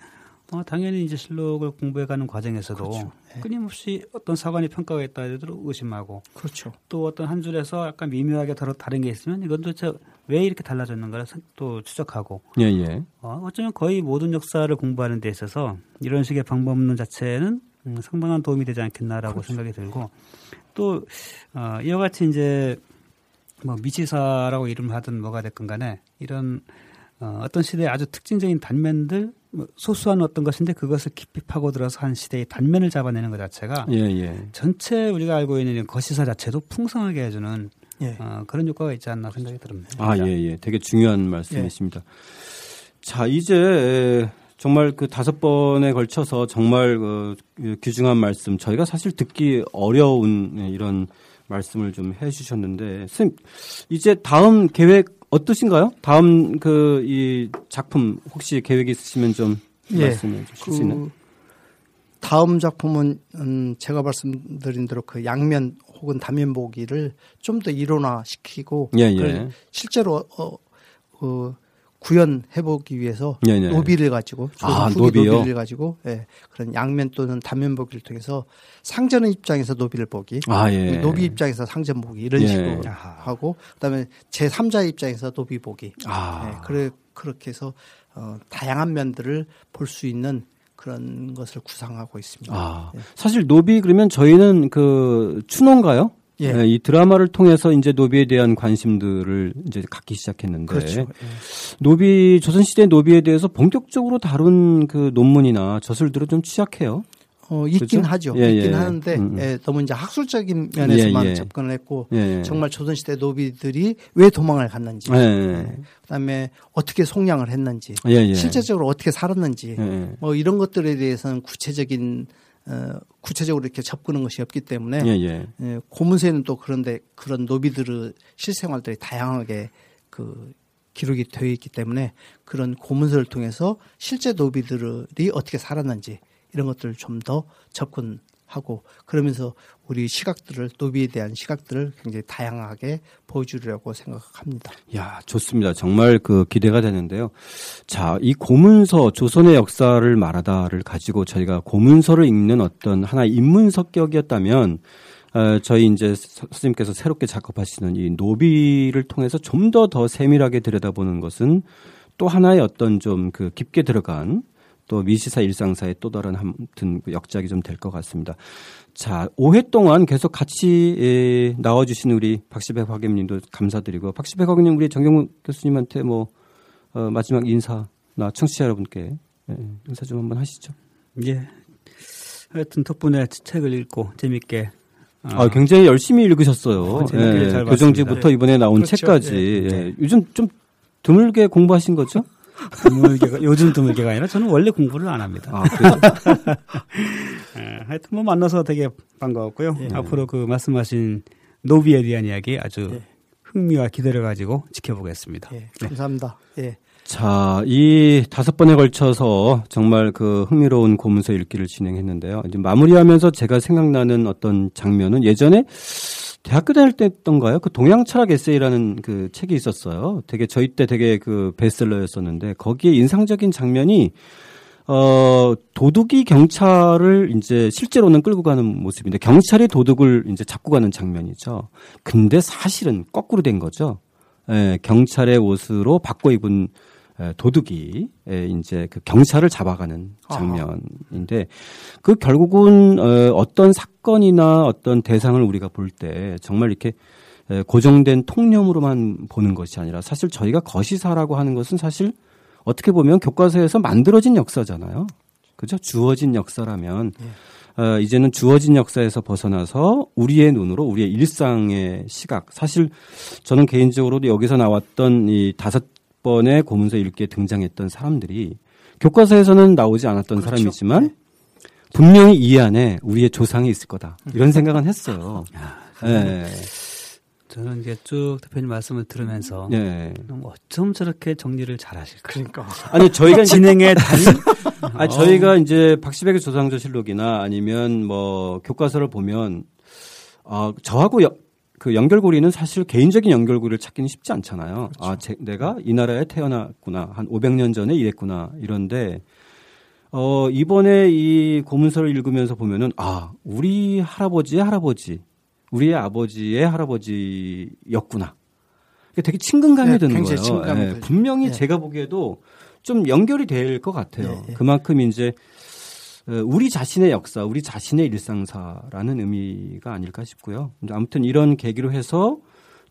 어, 당연히 이제 실록을 공부해가는 과정에서도 그렇죠. 예. 끊임없이 어떤 사관이 평가가 있다 하더라도 의심하고 그렇죠. 또 어떤 한 줄에서 약간 미묘하게 다른 다른 게 있으면 이건 도대체 왜 이렇게 달라졌는가를 생- 또 추적하고 예, 예. 어, 어쩌면 거의 모든 역사를 공부하는 데 있어서 이런 식의 방법론 자체는 음, 상당한 도움이 되지 않겠나라고 생각이 들고 또 어, 이와 같이 이제 뭐 미치사라고 이름을 하든 뭐가 됐건 간에 이런 어, 어떤 시대의 아주 특징적인 단면들 뭐 소수한 어떤 것인데 그것을 깊이 파고들어서 한 시대의 단면을 잡아내는 것 자체가 예, 예. 전체 우리가 알고 있는 거시사 자체도 풍성하게 해주는 예. 어, 그런 효과가 있지 않나 생각이 듭니다. 아, 예, 예. 되게 중요한 말씀이십니다. 자, 이제 정말 그 다섯 번에 걸쳐서 정말 그 귀중한 말씀, 저희가 사실 듣기 어려운 이런 말씀을 좀 해 주셨는데, 선생님, 이제 다음 계획 어떠신가요? 다음 그 이 작품 혹시 계획 있으시면 좀 예. 말씀해 주실 수 있나요? 그 다음 작품은 음, 제가 말씀드린 대로 그 양면 혹은 단면 보기를 좀 더 일원화 시키고 예, 예. 실제로 어, 어, 구현해 보기 위해서 예, 예. 노비를 가지고 아, 노비요? 노비를 가지고 예, 그런 양면 또는 단면 보기를 통해서 상전의 입장에서 노비를 보기 아, 예. 노비 입장에서 상전 보기 이런 예. 식으로 아하. 하고 그다음에 제 3자의 입장에서 노비 보기 아. 네, 그래 그렇게 해서 어, 다양한 면들을 볼 수 있는 그런 것을 구상하고 있습니다. 아, 예. 사실 노비 그러면 저희는 그 추노인가요? 예. 예, 이 드라마를 통해서 이제 노비에 대한 관심들을 이제 갖기 시작했는데 그렇죠. 예. 노비 조선 시대 노비에 대해서 본격적으로 다룬 그 논문이나 저술들은 좀 취약해요. 어, 있긴 그렇죠? 하죠. 예, 있긴 예. 하는데 음, 음. 예, 너무 이제 학술적인 면에서만 예, 예. 접근을 했고 예. 정말 조선시대 노비들이 왜 도망을 갔는지. 그다음에 어떻게 송량을 했는지. 실제적으로 어떻게 살았는지. 뭐 이런 것들에 대해서는 구체적인 어, 구체적으로 이렇게 접근한 것이 없기 때문에 예, 예. 예, 고문서에는 또 그런데 그런 노비들의 실생활들이 다양하게 그 기록이 되어 있기 때문에 그런 고문서를 통해서 실제 노비들이 어떻게 살았는지 이런 것들을 좀 더 접근 하고 그러면서 우리 시각들을 노비에 대한 시각들을 굉장히 다양하게 보여주려고 생각합니다. 야, 좋습니다. 정말 그 기대가 되는데요. 자, 이 고문서 조선의 역사를 말하다를 가지고 저희가 고문서를 읽는 어떤 하나의 인문 성격이었다면 어, 저희 이제 서- 선생님께서 새롭게 작업하시는 이 노비를 통해서 좀더더 세밀하게 들여다보는 것은 또 하나의 어떤 좀 그 깊게 들어간 또 미시사 일상사의 또 다른 아무튼 그 역작이 좀 될 것 같습니다. 자, 5회 동안 계속 같이 에, 나와주신 우리 박시백 화개님도 감사드리고 박시백 화개님 우리 정경훈 교수님한테 뭐 어, 마지막 인사나 청취자 여러분께 예, 인사 좀 한번 하시죠. 예. 하여튼 덕분에 책을 읽고 재밌게 어, 아, 굉장히 열심히 읽으셨어요. 어, 잘 교정지부터. 이번에 나온 그렇죠. 책까지. 예. 예. 요즘 좀 드물게 공부하신 거죠? 드물게가 요즘 드물게가 아니라 저는 원래 공부를 안 합니다. 아, [laughs] 예, 하여튼 뭐 만나서 되게 반가웠고요. 예. 앞으로 그 말씀하신 노비에 대한 이야기 아주 예. 흥미와 기대를 가지고 지켜보겠습니다. 예, 감사합니다. 예. 자, 이 다섯 번에 걸쳐서 정말 그 흥미로운 고문서 읽기를 진행했는데요. 이제 마무리하면서 제가 생각나는 어떤 장면은 예전에 대학교 다닐 때였던가요? 그 동양 철학 에세이라는 그 책이 있었어요. 되게 저희 때 되게 그 베스트셀러였었는데 거기에 인상적인 장면이 어 도둑이 경찰을 이제 실제로는 끌고 가는 모습인데 경찰이 도둑을 이제 잡고 가는 장면이죠. 근데 사실은 거꾸로 된 거죠. 예, 경찰의 옷으로 바꿔 입은 에, 도둑이 에, 이제 그 경찰을 잡아가는 장면인데 그 결국은 어, 어떤 사건이나 어떤 대상을 우리가 볼 때 정말 이렇게 에, 고정된 통념으로만 보는 것이 아니라 사실 저희가 거시사라고 하는 것은 사실 어떻게 보면 교과서에서 만들어진 역사잖아요. 그죠? 주어진 역사라면 어, 이제는 주어진 역사에서 벗어나서 우리의 눈으로 우리의 일상의 시각. 사실 저는 개인적으로도 여기서 나왔던 이 다섯 번의 고문서 읽기에 등장했던 사람들이 교과서에서는 나오지 않았던 그렇죠. 사람이지만 분명히 이 안에 우리의 조상이 있을 거다. 이런 생각은 했어요. 예. 저는 이제 쭉 대표님 말씀을 들으면서 예. 어쩜 저렇게 정리를 잘하실까? 그러니까 아니 저희가 [laughs] 이제 진행에 [laughs] 달인 아 저희가 이제 박시백의 조상조 실록이나 아니면 뭐 교과서를 보면 아 저하고 여- 그 연결고리는 사실 개인적인 연결고리를 찾기는 쉽지 않잖아요. 아 제, 내가 이 나라에 태어났구나 한 500년 전에 이랬구나 이런데 어 이번에 이 고문서를 읽으면서 보면은 아 우리 할아버지의 할아버지 우리의 아버지의 할아버지였구나. 이게 되게 친근감이 네, 드는 굉장히 거예요. 친근감이 예, 들죠. 분명히 예. 제가 보기에도 좀 연결이 될 것 같아요. 예, 예. 그만큼 이제 어, 우리 자신의 역사, 우리 자신의 일상사라는 의미가 아닐까 싶고요. 아무튼 이런 계기로 해서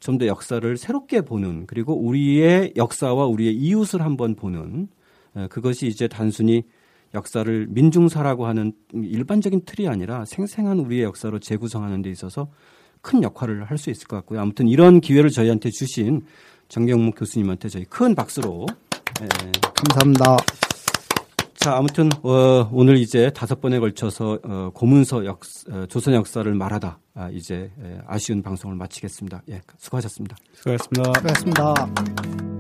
좀 더 역사를 새롭게 보는 그리고 우리의 역사와 우리의 이웃을 한번 보는 어, 그것이 이제 단순히 역사를 민중사라고 하는 일반적인 틀이 아니라 생생한 우리의 역사로 재구성하는 데 있어서 큰 역할을 할 수 있을 것 같고요. 아무튼 이런 기회를 저희한테 주신 정경목 교수님한테 저희 큰 박수로 예, 감사합니다. 자, 아무튼 어, 오늘 이제 다섯 번에 걸쳐서 어, 고문서 역 어, 조선 역사를 말하다 아, 이제 예, 아쉬운 방송을 마치겠습니다. 예, 수고하셨습니다. 수고하셨습니다. 수고하셨습니다.